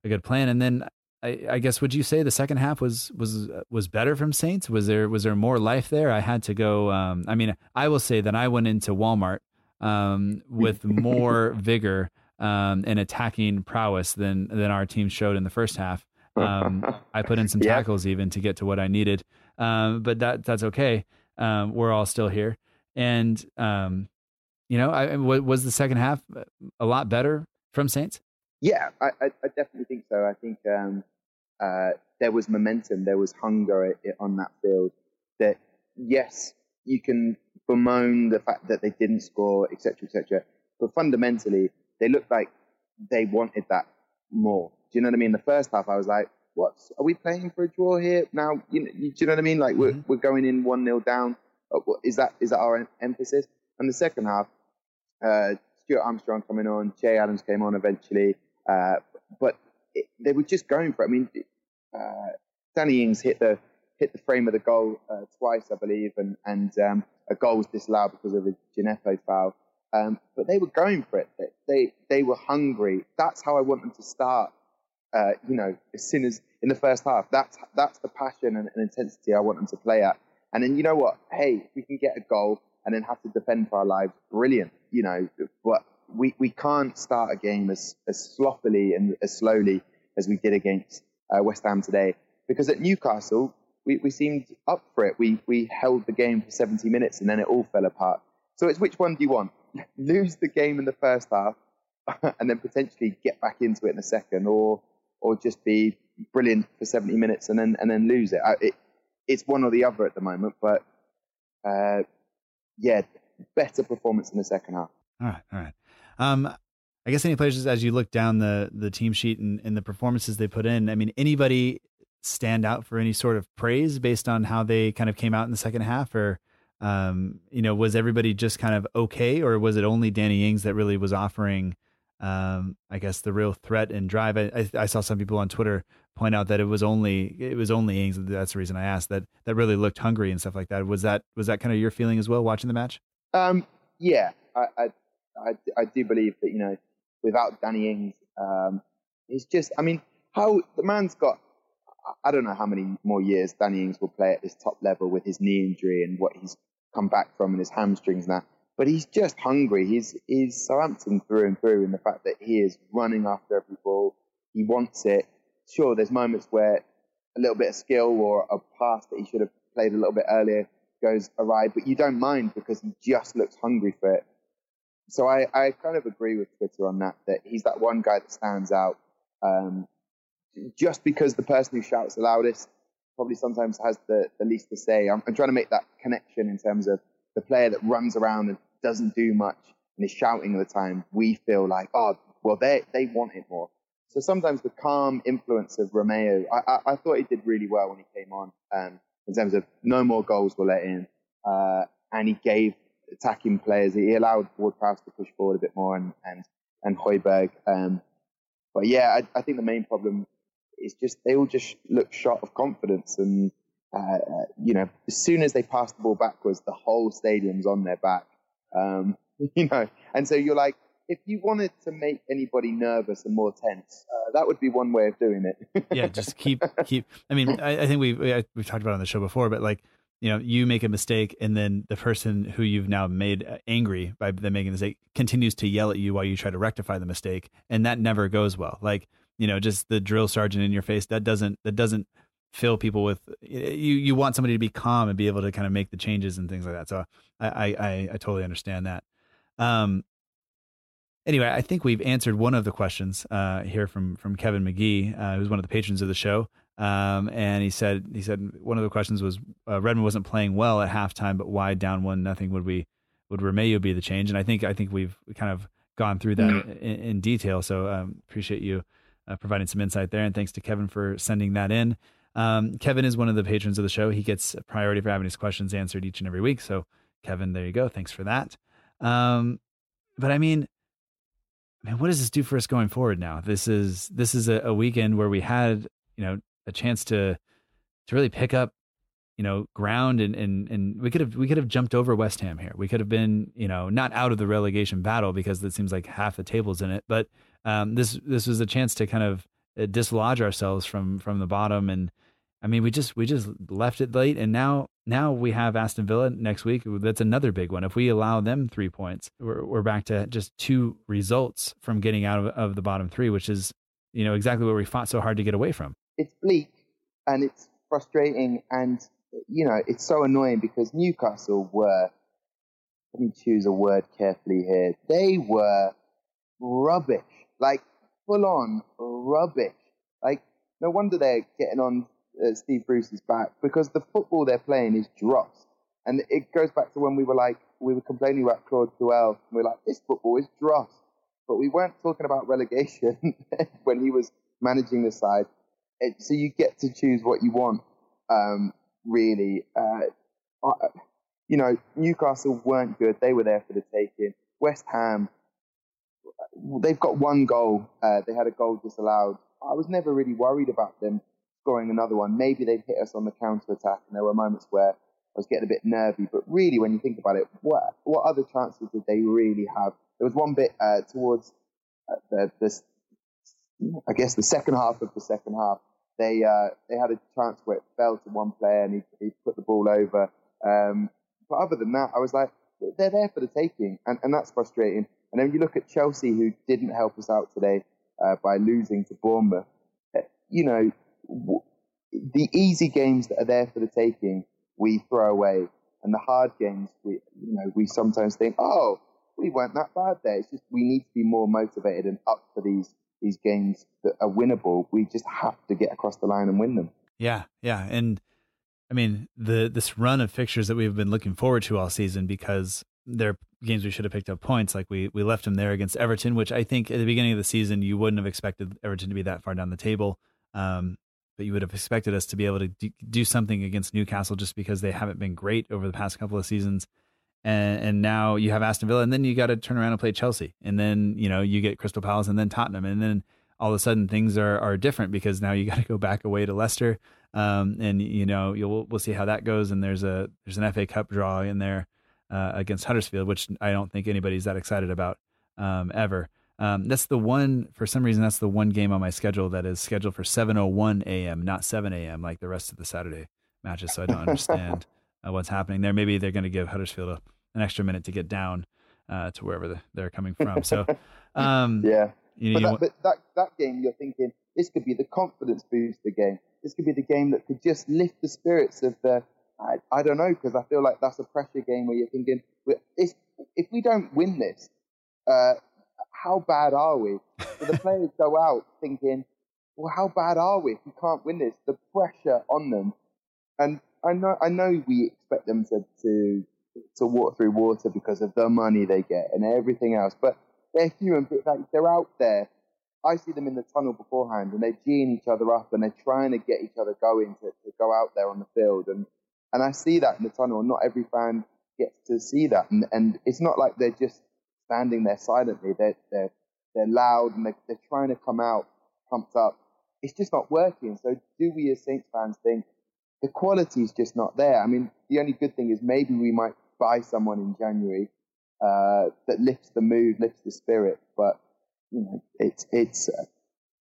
a good plan. And then I, I, guess would you say the second half was was was better from Saints? Was there was there more life there? I had to go. Um, I mean, I will say that I went into Walmart um, with more vigor um, and attacking prowess than than our team showed in the first half. Um, I put in *laughs* some tackles even to get to what I needed, um, but that that's okay. Um, we're all still here, and you know, I, was the second half a lot better from Saints? Yeah, I, I, definitely think so. I think um, uh, there was momentum, there was hunger on that field. That yes, you can bemoan the fact that they didn't score, etc., etc. But fundamentally, they looked like they wanted that more. Do you know what I mean? The first half, I was like, "What? Are we playing for a draw here now?" You know, do you know what I mean? Like we're mm-hmm. we're going in one 0 down. Uh, is that is that our emphasis? And the second half, uh, Stuart Armstrong coming on, Che Adams came on eventually. Uh, but it, they were just going for it. I mean, uh, Danny Ings hit the hit the frame of the goal uh, twice, I believe, and and um, a goal was disallowed because of a Djenepo foul. Um, but they were going for it. They they were hungry. That's how I want them to start. Uh, you know, as soon as in the first half, that's that's the passion and, and, intensity I want them to play at. And then you know what? Hey, we can get a goal and then have to defend for our lives, brilliant. You know, but we, we can't start a game as, as sloppily and as slowly as we did against uh, West Ham today. Because at Newcastle, we, we seemed up for it. We, we held the game for 70 minutes and then it all fell apart. So it's which one do you want? *laughs* Lose the game in the first half *laughs* and then potentially get back into it in the second, or or just be brilliant for 70 minutes and then and then lose it. it it's one or the other at the moment, but uh, yeah, better performance in the second half. All right, all right. Um, I guess any players as you look down the the team sheet and, and the performances they put in. I mean, anybody stand out for any sort of praise based on how they kind of came out in the second half, or um, you know, was everybody just kind of okay, or was it only Danny Ings that really was offering? Um, I guess the real threat and drive. I, I, I saw some people on Twitter point out that it was only it was only Ings. That's the reason I asked that that really looked hungry and stuff like that. Was that was that kind of your feeling as well watching the match? Um, yeah, I, I I, I do believe that, you know, without Danny Ings, um, he's just, I mean, how the man's got, I don't know how many more years Danny Ings will play at this top level with his knee injury and what he's come back from and his hamstrings now. But he's just hungry. He's, he's Southampton through and through in the fact that he is running after every ball. He wants it. Sure, there's moments where a little bit of skill or a pass that he should have played a little bit earlier goes awry, but you don't mind because he just looks hungry for it so I, I kind of agree with Twitter on that, that he's that one guy that stands out. Um, just because the person who shouts the loudest probably sometimes has the, the least to say. I'm, I'm, trying to make that connection in terms of the player that runs around and doesn't do much and is shouting all the time. We feel like, oh, well, they, they want it more. So sometimes the calm influence of Romeu, I, I, I thought he did really well when he came on um, in terms of no more goals were let in. Uh, and he gave attacking players. He allowed Ward-Prowse to push forward a bit more and and and Højbjerg. Um, but yeah, I, I, think the main problem is just they all just look short of confidence, and uh, you know, as soon as they pass the ball backwards, the whole stadium's on their back. Um, *laughs* you know, and so you're like, if you wanted to make anybody nervous and more tense, uh, that would be one way of doing it. *laughs* yeah, just keep keep. I mean, I, I think we've we've talked about on the show before, but like you know you make a mistake and then the person who you've now made angry by them making the mistake continues to yell at you while you try to rectify the mistake and that never goes well like you know just the drill sergeant in your face that doesn't that doesn't fill people with you you want somebody to be calm and be able to kind of make the changes and things like that so i i i totally understand that um anyway i think we've answered one of the questions uh here from from kevin mcgee uh, who's one of the patrons of the show um, and he said he said one of the questions was uh, Redmond wasn't playing well at halftime, but why down one nothing would we would Romeu be the change? And I think I think we've kind of gone through that mm-hmm. in, in, detail. So um, appreciate you uh, providing some insight there, and thanks to Kevin for sending that in. Um, Kevin is one of the patrons of the show. He gets priority for having his questions answered each and every week. So Kevin, there you go. Thanks for that. Um, but I mean, man, what does this do for us going forward now? This is this is a, a weekend where we had you know a chance to to really pick up you know ground and and and we could have we could have jumped over West Ham here. We could have been you know not out of the relegation battle because it seems like half the tables in it, but um, this this was a chance to kind of uh, dislodge ourselves from from the bottom. And I mean, we just we just left it late, and now now we have Aston Villa next week. That's another big one. If we allow them three points, we're we're back to just two results from getting out of, of the bottom three, which is you know exactly what we fought so hard to get away from. It's bleak and it's frustrating, and you know it's so annoying because Newcastle were. Let me choose a word carefully here. They were rubbish, like full on rubbish. Like no wonder they're getting on uh, Steve is back because the football they're playing is dross. And it goes back to when we were like, we were complaining about Claude Puel. And we are like, this football is dross. But we weren't talking about relegation *laughs* when he was managing the side. It, so you get to choose what you want, um, really. Uh, you know, Newcastle weren't good. They were there for the taking. West Ham, they've got one goal. Uh, they had a goal disallowed. I was never really worried about them scoring another one. Maybe they'd hit us on the counter attack, and there were moments where I was getting a bit nervy. But really, when you think about it, what what other chances did they really have? There was one bit uh, towards uh, the, the, I guess the second half of the second half. They uh, they had a chance where it fell to one player and he, he put the ball over. Um, but other than that, I was like, they're there for the taking, and, and that's frustrating. And then you look at Chelsea, who didn't help us out today uh, by losing to Bournemouth. Uh, you know, the easy games that are there for the taking, we throw away, and the hard games, we you know we sometimes think, oh, we weren't that bad there. It's just we need to be more motivated and up for these these games that are winnable. We just have to get across the line and win them. Yeah, yeah, and I mean the this run of fixtures that we've been looking forward to all season because they're games we should have picked up points. Like we we left them there against Everton, which I think at the beginning of the season you wouldn't have expected Everton to be that far down the table. Um, but you would have expected us to be able to do something against Newcastle just because they haven't been great over the past couple of seasons. And, and now you have Aston Villa, and then you got to turn around and play Chelsea, and then you know you get Crystal Palace, and then Tottenham, and then all of a sudden things are are different because now you *laughs* got to go back away to Leicester, um, and you know you'll we'll see how that goes. And there's a there's an FA Cup draw in there uh, against Huddersfield, which I don't think anybody's that excited about um, ever. Um, that's the one for some reason. That's the one game on my schedule that is scheduled for 7:01 a.m., not 7 a.m. like the rest of the Saturday matches. So I don't understand *laughs* uh, what's happening there. Maybe they're going to give Huddersfield a, an extra minute to get down uh, to wherever the, they're coming from. So *laughs* um, yeah, you know, but, that, but that that game, you're thinking this could be the confidence booster game. This could be the game that could just lift the spirits of the. I, I don't know because I feel like that's a pressure game where you're thinking, if we don't win this, uh, how bad are we? So the players go out thinking, well, how bad are we if we can't win this? The pressure on them, and I know I know we expect them to to to walk through water because of the money they get and everything else, but they're human. Like they're out there. I see them in the tunnel beforehand, and they're geeing each other up, and they're trying to get each other going to, to go out there on the field, and and I see that in the tunnel. Not every fan gets to see that, and and it's not like they're just standing there silently. They're, they're, they're loud and they're, they're trying to come out pumped up. It's just not working. So do we as Saints fans think the quality is just not there? I mean, the only good thing is maybe we might buy someone in January uh, that lifts the mood, lifts the spirit. But you know, it's it's. Uh,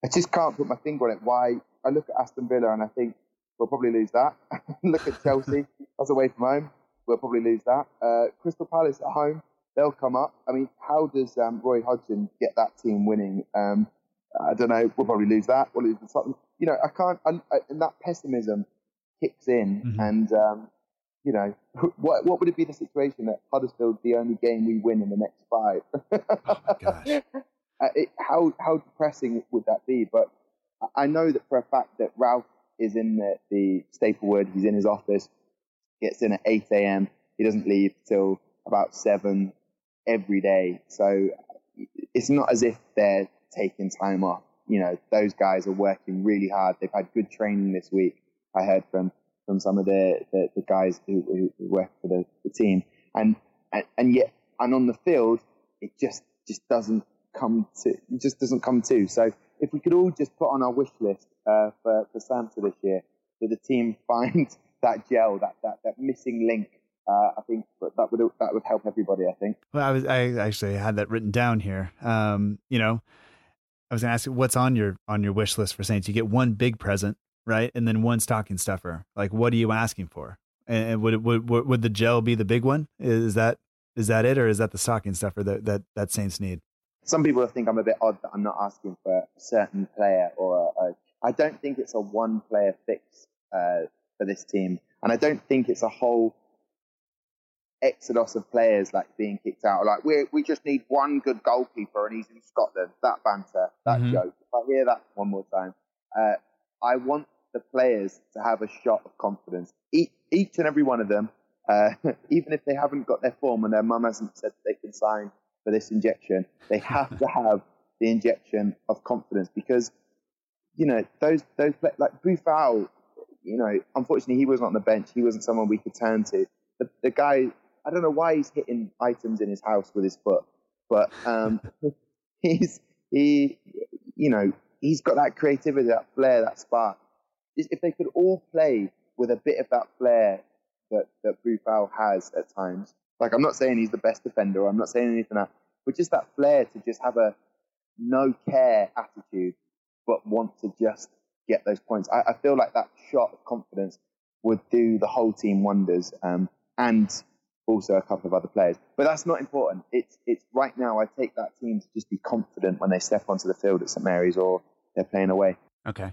I just can't put my finger on it. Why? I look at Aston Villa and I think we'll probably lose that. *laughs* look at Chelsea, *laughs* that's away from home. We'll probably lose that. Uh, Crystal Palace at home they'll come up. I mean, how does um, Roy Hodgson get that team winning? Um, I don't know. We'll probably lose that. We'll lose the You know, I can't. I, I, and that pessimism kicks in, mm-hmm. and um, you know, *laughs* what what would it be the situation that Huddersfield's the only game we win in the next five? *laughs* oh gosh. Uh, it, how how depressing would that be? But I know that for a fact that Ralph is in the, the Staplewood. He's in his office. Gets in at eight a.m. He doesn't leave till about seven, every day. So it's not as if they're taking time off. You know, those guys are working really hard. They've had good training this week. I heard from, from some of the, the, the guys who, who, work for the, the team. And, and, and yet, and on the field, it just, just doesn't come to, it just doesn't come to. So if we could all just put on our wish list uh, for, for Santa this year, that the team *laughs* find that gel, that, that, that missing link uh, I think but that would that would help everybody. I think. Well, I was I actually had that written down here. Um, you know, I was gonna ask you what's on your on your wish list for Saints. You get one big present, right, and then one stocking stuffer. Like, what are you asking for? And would would would, the gel be the big one? Is that is that it, or is that the stocking stuffer that that that Saints need? Some people think I'm a bit odd that I'm not asking for a certain player or I don't think it's a one player fix uh, for this team, and I don't think it's a whole exodus of players like being kicked out. Like we we just need one good goalkeeper, and he's in Scotland. That banter, that mm-hmm. joke. If I hear that one more time, uh, I want the players to have a shot of confidence. Each, each and every one of them, uh, *laughs* even if they haven't got their form and their mum hasn't said they can sign for this injection, they have to have the injection of confidence because you know those those like Boufal, you know, unfortunately he wasn't on the bench. He wasn't someone we could turn to. The, the guy I don't know why he's hitting items in his house with his foot, but um, *laughs* he's he, you know, he's got that creativity, that flair, that spark. If they could all play with a bit of that flair that that Boufal has at times, like I'm not saying he's the best defender, I'm not saying anything like that, but just that flair to just have a no care attitude, but want to just get those points. I, I feel like that shot of confidence would do the whole team wonders. Um, and also a couple of other players. But that's not important. It's it's right now. I take that team to just be confident when they step onto the field at St Mary's or they're playing away. Okay.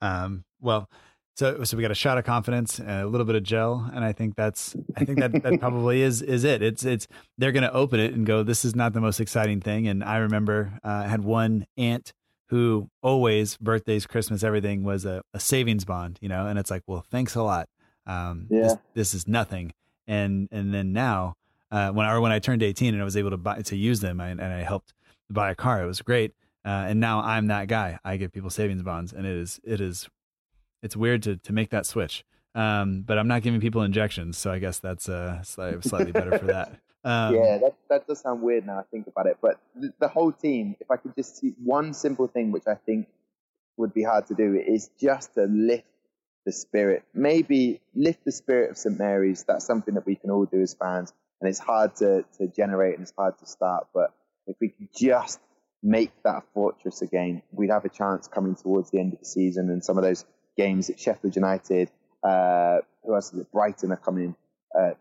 Um, well, so so we got a shot of confidence, a little bit of gel, and I think that's I think that that *laughs* probably is is it. It's it's they're going to open it and go. This is not the most exciting thing. And I remember uh, I had one aunt who always birthdays, Christmas, everything was a, a savings bond, you know. And it's like, well, thanks a lot. Um, yeah. this, this is nothing and and then now uh, when I when I turned 18 and I was able to buy to use them and, and I helped buy a car, it was great. Uh, and now I'm that guy. I give people savings bonds, and it is it is it's weird to to make that switch. Um, but I'm not giving people injections, so I guess that's uh, slightly, slightly better for that. *laughs* Um, yeah, that that does sound weird now I think about it. But the, the whole team, if I could just see one simple thing, which I think would be hard to do, is just to lift the spirit. Maybe lift the spirit of St Mary's. That's something that we can all do as fans, and it's hard to to generate and it's hard to start. But if we could just make that fortress again, we'd have a chance coming towards the end of the season. And some of those games at Sheffield United, uh, who else is it? Brighton are coming uh,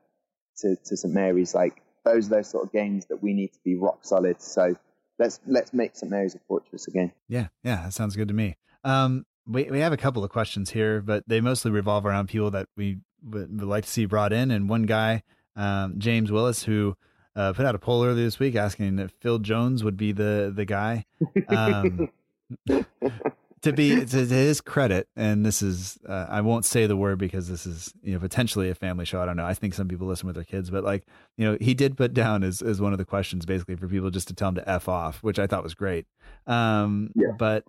to to St Mary's. Like those are those sort of games that we need to be rock solid. So let's let's make St Mary's a fortress again. Yeah, yeah, that sounds good to me. Um, we we have a couple of questions here, but they mostly revolve around people that we would, would like to see brought in. And one guy, um, James Willis, who uh, put out a poll earlier this week asking if Phil Jones would be the the guy. Um, to be to his credit, and this is uh, I won't say the word because this is you know potentially a family show. I don't know. I think some people listen with their kids, but like you know he did put down as as one of the questions basically for people just to tell him to f off, which I thought was great. Um, yeah. But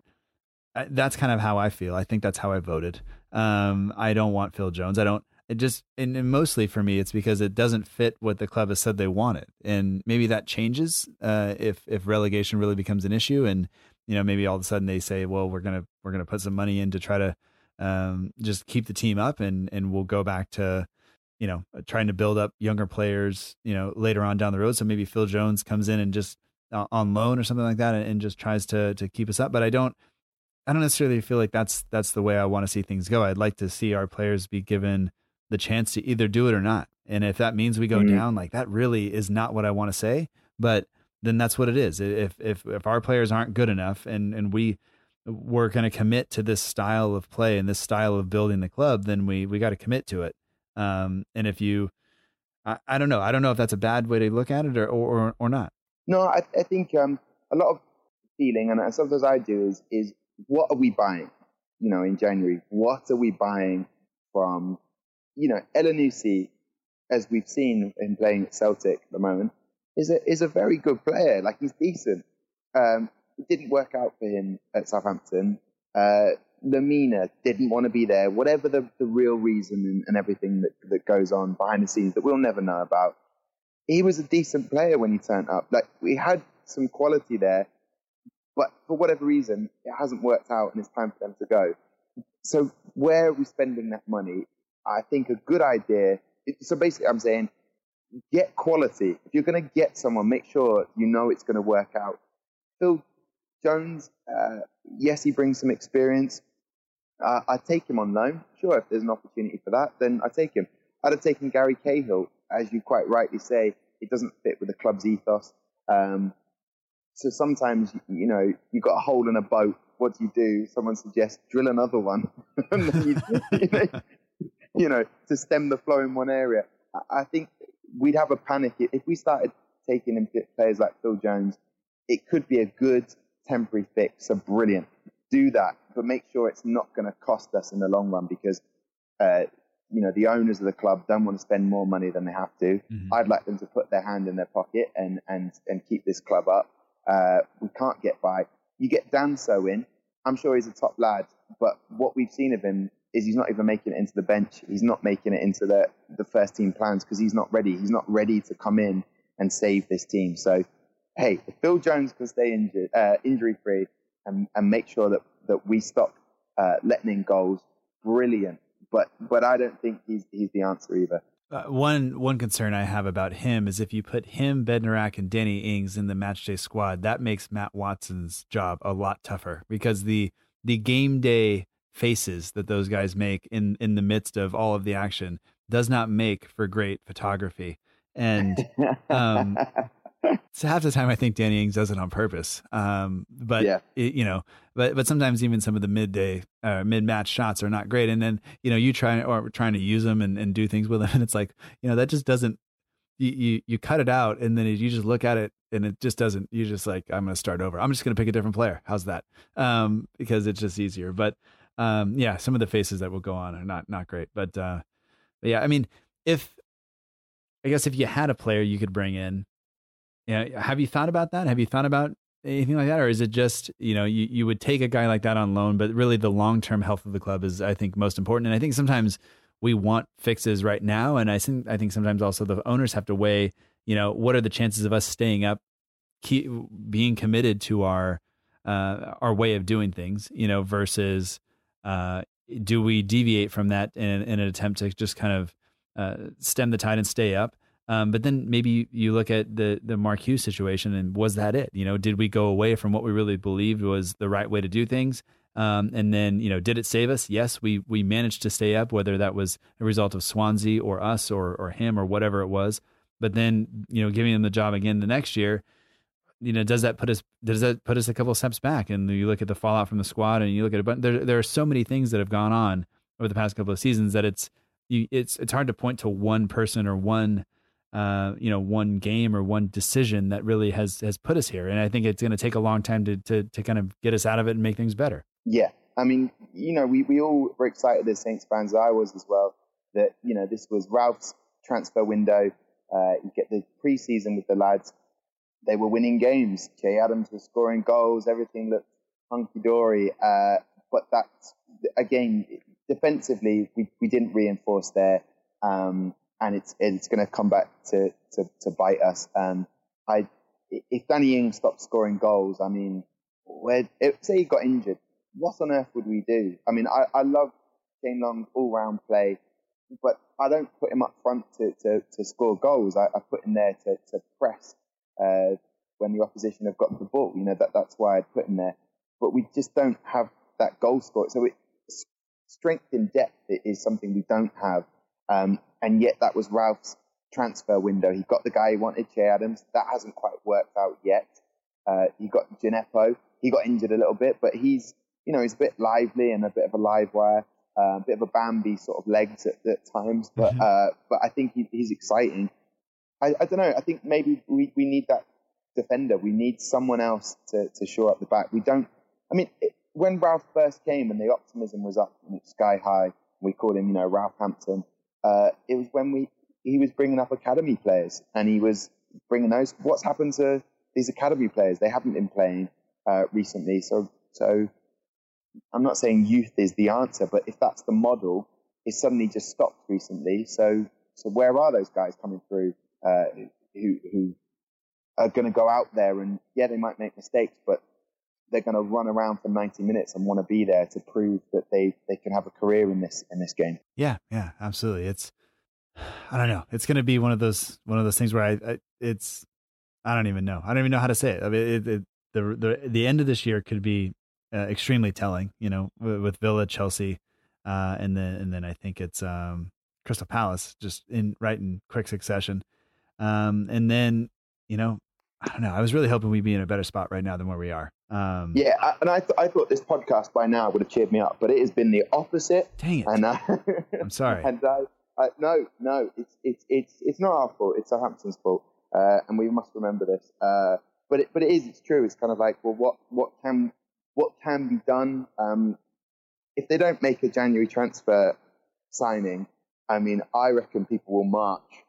that's kind of how I feel. I think that's how I voted. Um, I don't want Phil Jones. I don't. It just and, and, mostly for me, it's because it doesn't fit what the club has said they wanted, and maybe that changes uh, if if relegation really becomes an issue, and you know maybe all of a sudden they say, well, we're gonna we're gonna put some money in to try to um, just keep the team up, and and we'll go back to you know trying to build up younger players, you know later on down the road. So maybe Phil Jones comes in and just uh, on loan or something like that, and, and just tries to to keep us up. But I don't I don't necessarily feel like that's that's the way I want to see things go. I'd like to see our players be given the chance to either do it or not. And if that means we go mm-hmm. down, like that really is not what I want to say, but then that's what it is. If if if our players aren't good enough and and we we're going to commit to this style of play and this style of building the club, then we we got to commit to it. Um, and if you, I, I don't know, I don't know if that's a bad way to look at it or or or not. No, I, I think um, a lot of feeling, and sometimes I do is is what are we buying? You know, in January, what are we buying from, you know, Elyounoussi, as we've seen in playing at Celtic at the moment, is a is a very good player. Like he's decent. Um, it didn't work out for him at Southampton. Uh, Lemina didn't want to be there. Whatever the, the real reason and, and everything that, that goes on behind the scenes that we'll never know about, he was a decent player when he turned up. Like we had some quality there, but for whatever reason, it hasn't worked out and it's time for them to go. So where are we spending that money? I think a good idea. So basically, I'm saying get quality. If you're going to get someone, make sure you know it's going to work out. Phil Jones, uh, yes, he brings some experience. Uh, I'd take him on loan. Sure, if there's an opportunity for that, then I'd take him. I'd have taken Gary Cahill, as you quite rightly say. It doesn't fit with the club's ethos. Um, so sometimes, you know, you've got a hole in a boat. What do you do? Someone suggests drill another one, *laughs* you, *laughs* you, know, you, know, to stem the flow in one area. I think we'd have a panic if we started taking in players like Phil Jones. It could be a good temporary fix, a brilliant. Do that, but make sure it's not going to cost us in the long run because uh, you know the owners of the club don't want to spend more money than they have to. Mm-hmm. I'd like them to put their hand in their pocket and and and keep this club up. Uh, we can't get by. You get Danso in. I'm sure he's a top lad, but what we've seen of him is he's not even making it into the bench. He's not making it into the the first team plans because he's not ready. He's not ready to come in and save this team. So, hey, if Phil Jones can stay injured, uh, injury free, and and make sure that that we stop uh, letting in goals, brilliant. But but I don't think he's he's the answer either. Uh, one one concern I have about him is if you put him, Bednarek, and Danny Ings in the matchday squad, that makes Matt Watson's job a lot tougher because the the game day faces that those guys make in in the midst of all of the action does not make for great photography. And *laughs* um, so half the time I think Danny Ings does it on purpose. Um, but yeah. It, you know, but but sometimes even some of the midday uh, mid match shots are not great. And then you know you try or trying to use them and, and do things with them, and it's like you know that just doesn't. You, you you cut it out and then you just look at it and it just doesn't. You just like I'm going to start over. I'm just going to pick a different player. How's that? Um, because it's just easier. But um, yeah, some of the faces that will go on are not not great. But, uh, but yeah, I mean, if I guess if you had a player you could bring in yeah. Have you thought about that? Have you thought about anything like that? Or is it just, you know, you, you would take a guy like that on loan, but really the long term health of the club is, I think, most important. And I think sometimes we want fixes right now. And I think, I think sometimes also the owners have to weigh, you know, what are the chances of us staying up, keep, being committed to our, uh, our way of doing things, you know, versus, uh, do we deviate from that in, in an attempt to just kind of uh, stem the tide and stay up? Um, but then maybe you look at the the Mark Hughes situation, and was that it? You know, did we go away from what we really believed was the right way to do things? Um, and then, you know, did it save us? Yes, we we managed to stay up, whether that was a result of Swansea or us or or him or whatever it was. But then, you know, giving him the job again the next year, you know, does that put us does that put us a couple of steps back? And you look at the fallout from the squad, and you look at it, but there there are so many things that have gone on over the past couple of seasons that it's you, it's it's hard to point to one person or one uh, you know, one game or one decision that really has has put us here. And I think it's going to take a long time to, to to kind of get us out of it and make things better. Yeah, I mean, you know, we we all were excited as Saints fans. I was as well. That you know, this was Ralph's transfer window. Uh, you get the preseason with the lads. They were winning games. Che Adams was scoring goals. Everything looked hunky dory. Uh, but that again, defensively, we, we didn't reinforce there. Um, and it's it's going to come back to, to, to bite us. Um, I if Danny Ings stopped scoring goals, I mean, where say he got injured, what on earth would we do? I mean, I, I love Shane Long's all round play, but I don't put him up front to, to, to score goals. I, I put him there to, to press uh, when the opposition have got the ball. You know that that's why I put him there. But we just don't have that goal score. So it, strength in depth is something we don't have. Um, and yet that was Ralph's transfer window. He got the guy he wanted, Che Adams. That hasn't quite worked out yet. Uh, he got Djenepo. He got injured a little bit, but he's, you know, he's a bit lively and a bit of a live wire, uh, a bit of a Bambi sort of legs at, at times. But mm-hmm. uh, but I think he, he's exciting. I, I, don't know. I think maybe we, we need that defender. We need someone else to, to shore up the back. We don't. I mean, it, when Ralph first came and the optimism was up and sky high, we called him, you know, Ralph Hampton uh, it was when we he was bringing up academy players and he was bringing those. What's happened to these academy players? They haven't been playing uh, recently. So so I'm not saying youth is the answer, but if that's the model, it's suddenly just stopped recently. So so where are those guys coming through uh, who who are going to go out there and yeah they might make mistakes, but they're going to run around for 90 minutes and want to be there to prove that they, they can have a career in this in this game. Yeah, yeah, absolutely. It's I don't know. It's going to be one of those one of those things where I, I it's I don't even know. I don't even know how to say it. I mean, it, it, the the the end of this year could be uh, extremely telling. You know, with, with Villa, Chelsea, uh, and then and then I think it's um, Crystal Palace, just in right in quick succession. Um, and then you know, I don't know. I was really hoping we'd be in a better spot right now than where we are. Um, yeah, I, and I, th- I thought this podcast by now would have cheered me up, but it has been the opposite. Dang it! And uh, *laughs* I'm sorry. *laughs* And I, no, no, it's it's it's it's not our fault. It's Southampton's fault, uh, and we must remember this. Uh, but it, but it is. It's true. It's kind of like, well, what what can what can be done? Um, if they don't make a January transfer signing, I mean, I reckon people will march.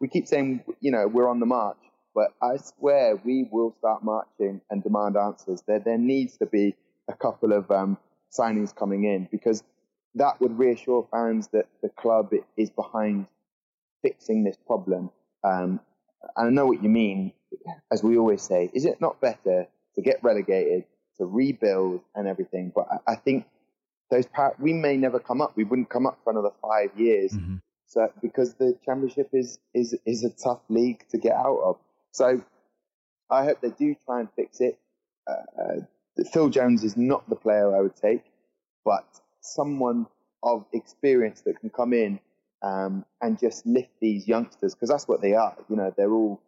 We keep saying, you know, we're on the march, but I swear we will start marching and demand answers. There, there needs to be a couple of um, signings coming in because that would reassure fans that the club is behind fixing this problem. Um, and I know what you mean. As we always say, is it not better to get relegated, to rebuild and everything? But I, I think those par- we may never come up. We wouldn't come up for another five years. Mm-hmm. So because the championship is is is a tough league to get out of. So I hope they do try and fix it. Uh, Phil Jones is not the player I would take, but someone of experience that can come in um, and just lift these youngsters because that's what they are. You know, they're all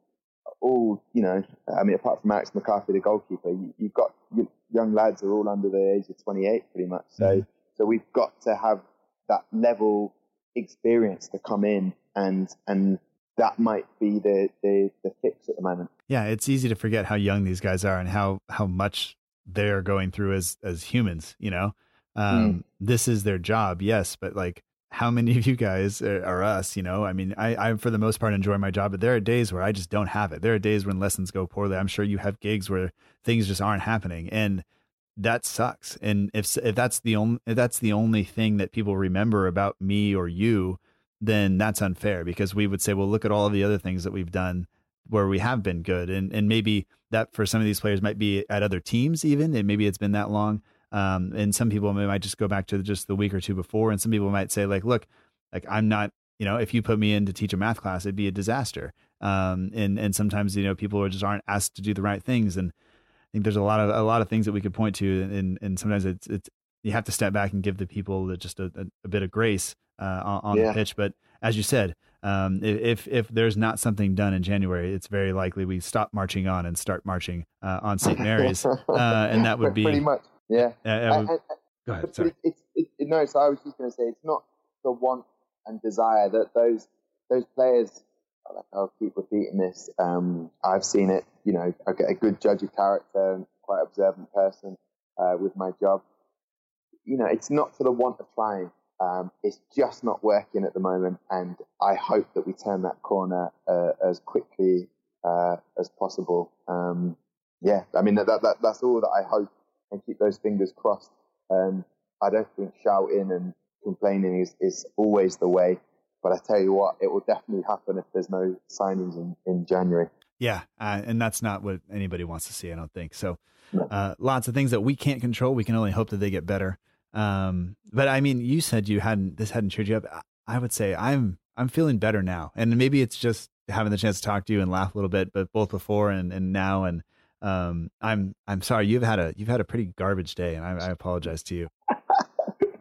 all you know. I mean, apart from Alex McCarthy, the goalkeeper, you, have got you, young lads are all under the age of 28, pretty much. So mm-hmm. so we've got to have that level experience to come in and and that might be the, the the fix at the moment. Yeah, it's easy to forget how young these guys are and how how much they're going through as as humans. You know, um, mm. this is their job, yes, but like how many of you guys are, are, us? You know, I mean, I, I for the most part enjoy my job, but there are days where I just don't have it. There are days when lessons go poorly. I'm sure you have gigs where things just aren't happening, and that sucks. And if if that's the only if that's the only thing that people remember about me or you, then that's unfair because we would say, well, look at all of the other things that we've done where we have been good, and and maybe that for some of these players might be at other teams even, and maybe it's been that long. Um, and some people might just go back to just the week or two before, and some people might say like, look, like I'm not, you know, if you put me in to teach a math class, it'd be a disaster. Um, and and sometimes you know people just aren't asked to do the right things, and think there's a lot of a lot of things that we could point to, and and sometimes it's it's you have to step back and give the people just a, a, a bit of grace uh, on, on yeah. the pitch. But as you said, um, if if there's not something done in January, it's very likely we stop marching on and start marching uh, on St. Mary's, uh, and that would *laughs* be pretty much yeah. Uh, uh, go ahead. Sorry. It's, it's, it, no, so I was just going to say it's not the want and desire that those those players. I'll keep repeating this. Um, I've seen it. You know, I get a good judge of character and quite observant person uh, with my job. You know, it's not for the want of trying. Um, it's just not working at the moment, and I hope that we turn that corner uh, as quickly uh, as possible. Um, yeah, I mean that, that that's all that I hope and keep those fingers crossed. Um, I don't think shouting and complaining is, is always the way. But I tell you what, it will definitely happen if there's no signings in, in January. Yeah, uh, and that's not what anybody wants to see, I don't think. So, uh, lots of things that we can't control. We can only hope that they get better. Um, but I mean, you said you hadn't this hadn't cheered you up. I would say I'm I'm feeling better now, and maybe it's just having the chance to talk to you and laugh a little bit, but both before and, and now, and um, I'm I'm sorry you've had a you've had a pretty garbage day, and I, I apologize to you.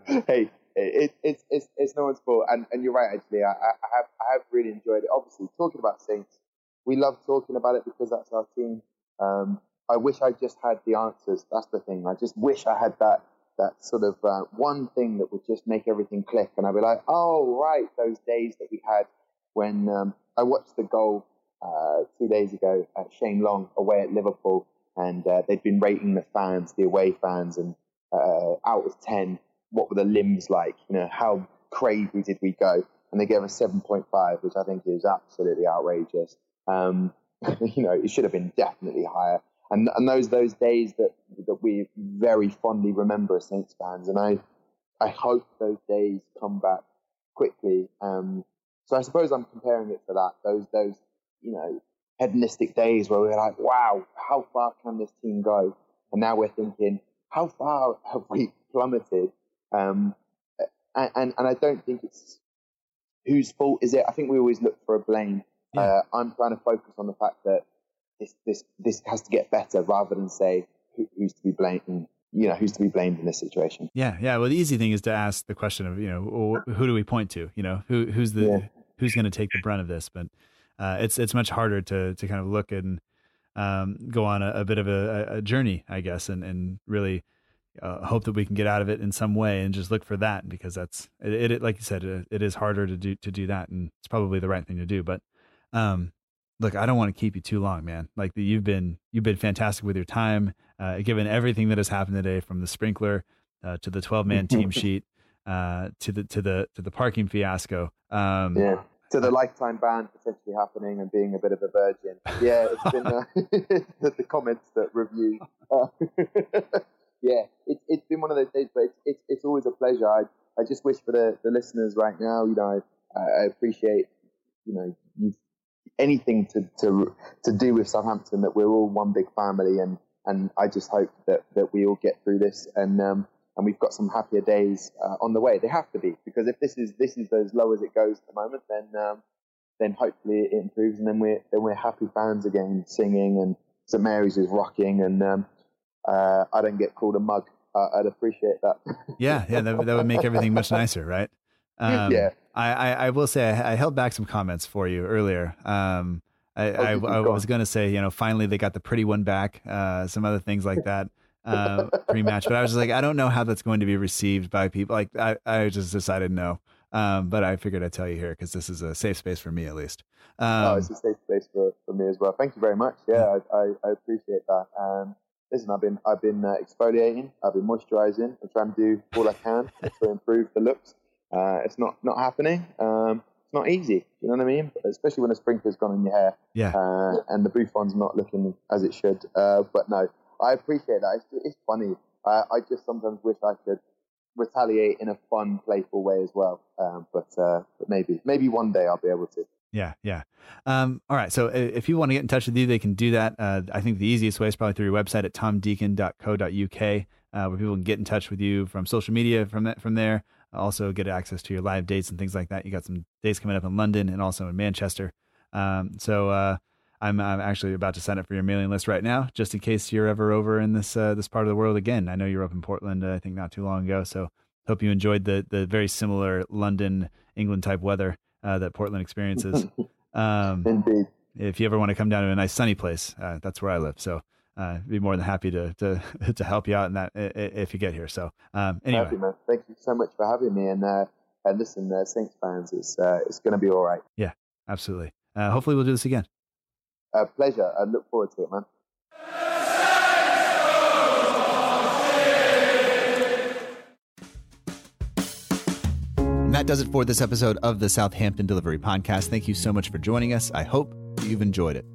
*laughs* hey, it, it's it's it's no one's fault, and, and you're right. Actually, I, I have I have really enjoyed it. Obviously, talking about Saints, we love talking about it because that's our team. Um, I wish I just had the answers. That's the thing. I just wish I had that that sort of uh, one thing that would just make everything click, and I'd be like, oh right, those days that we had when um, I watched the goal uh, two days ago at Shane Long away at Liverpool, and uh, they'd been rating the fans, the away fans, and uh, out of ten, what were the limbs like? You know, how crazy did we go? And they gave us seven point five, which I think is absolutely outrageous. Um, *laughs* you know, it should have been definitely higher. And and those those days that that we very fondly remember as Saints fans, and I I hope those days come back quickly. Um, so I suppose I'm comparing it to that. Those those you know, hedonistic days where we are like, wow, how far can this team go? And now we're thinking, how far have we plummeted? Um, and, and, I don't think it's whose fault is it. I think we always look for a blame. Yeah. Uh, I'm trying to focus on the fact that this this this has to get better rather than say who, who's to be blamed you know who's to be blamed in this situation yeah yeah well the easy thing is to ask the question of you know who do we point to you know who who's the yeah. who's going to take the brunt of this but uh, it's it's much harder to to kind of look and um, go on a, a bit of a, a, journey i guess and and really uh, hope that we can get out of it in some way and just look for that because that's it, it like you said it, it is harder to do to do that and it's probably the right thing to do but um look, I don't want to keep you too long, man. Like you've been you've been fantastic with your time, uh, given everything that has happened today, from the sprinkler uh, to the twelve man team *laughs* sheet uh, to the to the to the parking fiasco. Um, yeah. To the lifetime ban potentially happening and being a bit of a virgin. Yeah, it's been uh, *laughs* the, the, comments that review. *laughs* Yeah, it's it's been one of those days, but it's it's, it's always a pleasure. I I just wish for the, the listeners right now, you know, I, I appreciate you know anything to, to to do with Southampton that we're all one big family and and I just hope that, that we all get through this and um, and we've got some happier days uh, on the way. They have to be because if this is this is as low as it goes at the moment, then um, then hopefully it improves and then we're then we're happy fans again, singing and St Mary's is rocking and um, uh, I don't get called a mug. Uh, I'd appreciate that. yeah, yeah, that, that would make everything much *laughs* nicer, right? Um, yeah. I, I, I, will say I, I, held back some comments for you earlier. Um, I, oh, I, I was going to say, you know, finally they got the pretty one back, uh, some other things like that *laughs* uh, pre-match, but I was just like, I don't know how that's going to be received by people. Like, I, I just decided no. Um, but I figured I'd tell you here because this is a safe space for me at least. Um, oh, it's a safe space for, for me as well. Thank you very much. Yeah, I, I, I appreciate that. Um, listen, I've been I've been uh, exfoliating, I've been moisturising, I'm trying to do all I can to improve the looks. Uh, it's not not happening. Um, it's not easy. You know what I mean? Especially when a sprinkler's gone in your hair. Yeah. Uh, and the buffon's not looking as it should. Uh, but no, I appreciate that. It's, it's funny. I, I just sometimes wish I could retaliate in a fun, playful way as well. Um, but uh, but maybe maybe one day I'll be able to. Yeah, yeah. Um, all right. So if you want to get in touch with you, they can do that. Uh, I think the easiest way is probably through your website at tomdeacon.co.uk, uh, where people can get in touch with you from social media from that from there also get access to your live dates and things like that. You got some dates coming up in London and also in Manchester. Um, so uh, I'm, I'm actually about to sign up for your mailing list right now, just in case you're ever over in this uh, this part of the world again. I know you're up in Portland, uh, I think not too long ago. So hope you enjoyed the the very similar London England type weather uh, that Portland experiences. *laughs* Um, Indeed. If you ever want to come down to a nice sunny place, uh, that's where I live. So uh, be more than happy to to *laughs* to help you out in that if you get here. So um, anyway, happy, man. thank you so much for having me. And uh, and listen, uh, Saints fans, it's uh, it's going to be all right. Yeah, absolutely. Uh, hopefully, we'll do this again. A pleasure. I look forward to it, man. That does it for this episode of the Southampton Delivery Podcast. Thank you so much for joining us. I hope you've enjoyed it.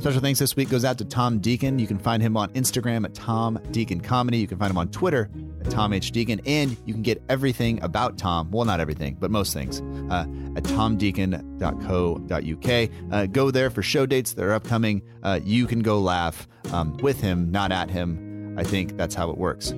Special thanks this week goes out to Tom Deacon. You can find him on Instagram at Tom Deacon Comedy. You can find him on Twitter at Tom H. Deacon. And you can get everything about Tom, well, not everything, but most things, uh, at tomdeacon.co.uk. Uh, go there for show dates that are upcoming. Uh, you can go laugh um, with him, not at him. I think that's how it works.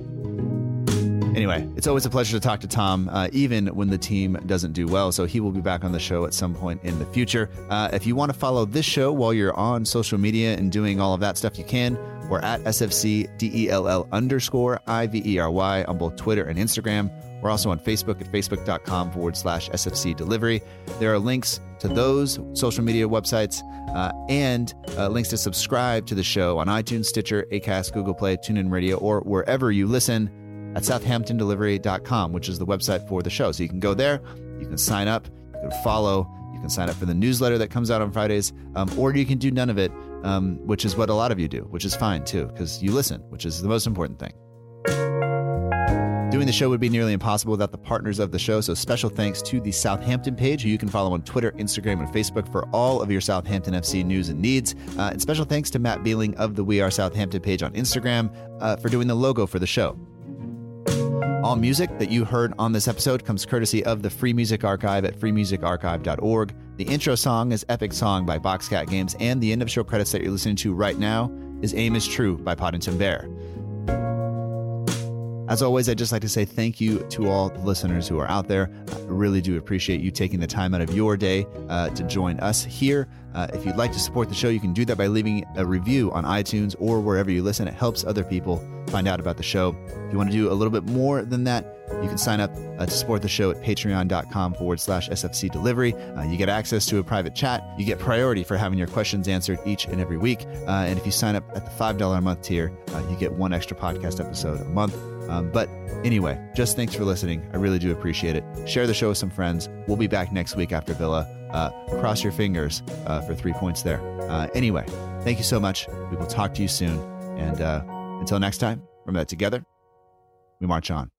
Anyway, it's always a pleasure to talk to Tom, uh, even when the team doesn't do well. So he will be back on the show at some point in the future. Uh, if you want to follow this show while you're on social media and doing all of that stuff, you can. We're at SFC DELL underscore IVERY on both Twitter and Instagram. We're also on Facebook at facebook.com forward slash SFC delivery. There are links to those social media websites uh, and uh, links to subscribe to the show on iTunes, Stitcher, Acast, Google Play, TuneIn Radio, or wherever you listen at southamptondellivery.com, which is the website for the show. So you can go there, you can sign up, you can follow, you can sign up for the newsletter that comes out on Fridays, um, or you can do none of it, um, which is what a lot of you do, which is fine too, because you listen, which is the most important thing. Doing the show would be nearly impossible without the partners of the show, so special thanks to the Southampton page, who you can follow on Twitter, Instagram, and Facebook for all of your Southampton FC news and needs. Uh, and special thanks to Matt Beeling of the We Are Southampton page on Instagram uh, for doing the logo for the show. All music that you heard on this episode comes courtesy of the Free Music Archive at freemusicarchive.org. The intro song is Epic Song by Boxcat Games, and the end of show credits that you're listening to right now is Aim is True by Podington Bear. As always, I'd just like to say thank you to all the listeners who are out there. I really do appreciate you taking the time out of your day uh, to join us here. Uh, if you'd like to support the show, you can do that by leaving a review on iTunes or wherever you listen. It helps other people find out about the show. If you want to do a little bit more than that, you can sign up uh, to support the show at patreon.com forward slash SFC delivery. Uh, you get access to a private chat. You get priority for having your questions answered each and every week. Uh, and if you sign up at the $5 a month tier, uh, you get one extra podcast episode a month. Um, but anyway, just thanks for listening. I really do appreciate it. Share the show with some friends. We'll be back next week after Villa. Uh, cross your fingers uh, for three points there. Uh, anyway, thank you so much. We will talk to you soon. And uh, until next time, remember that together, we march on.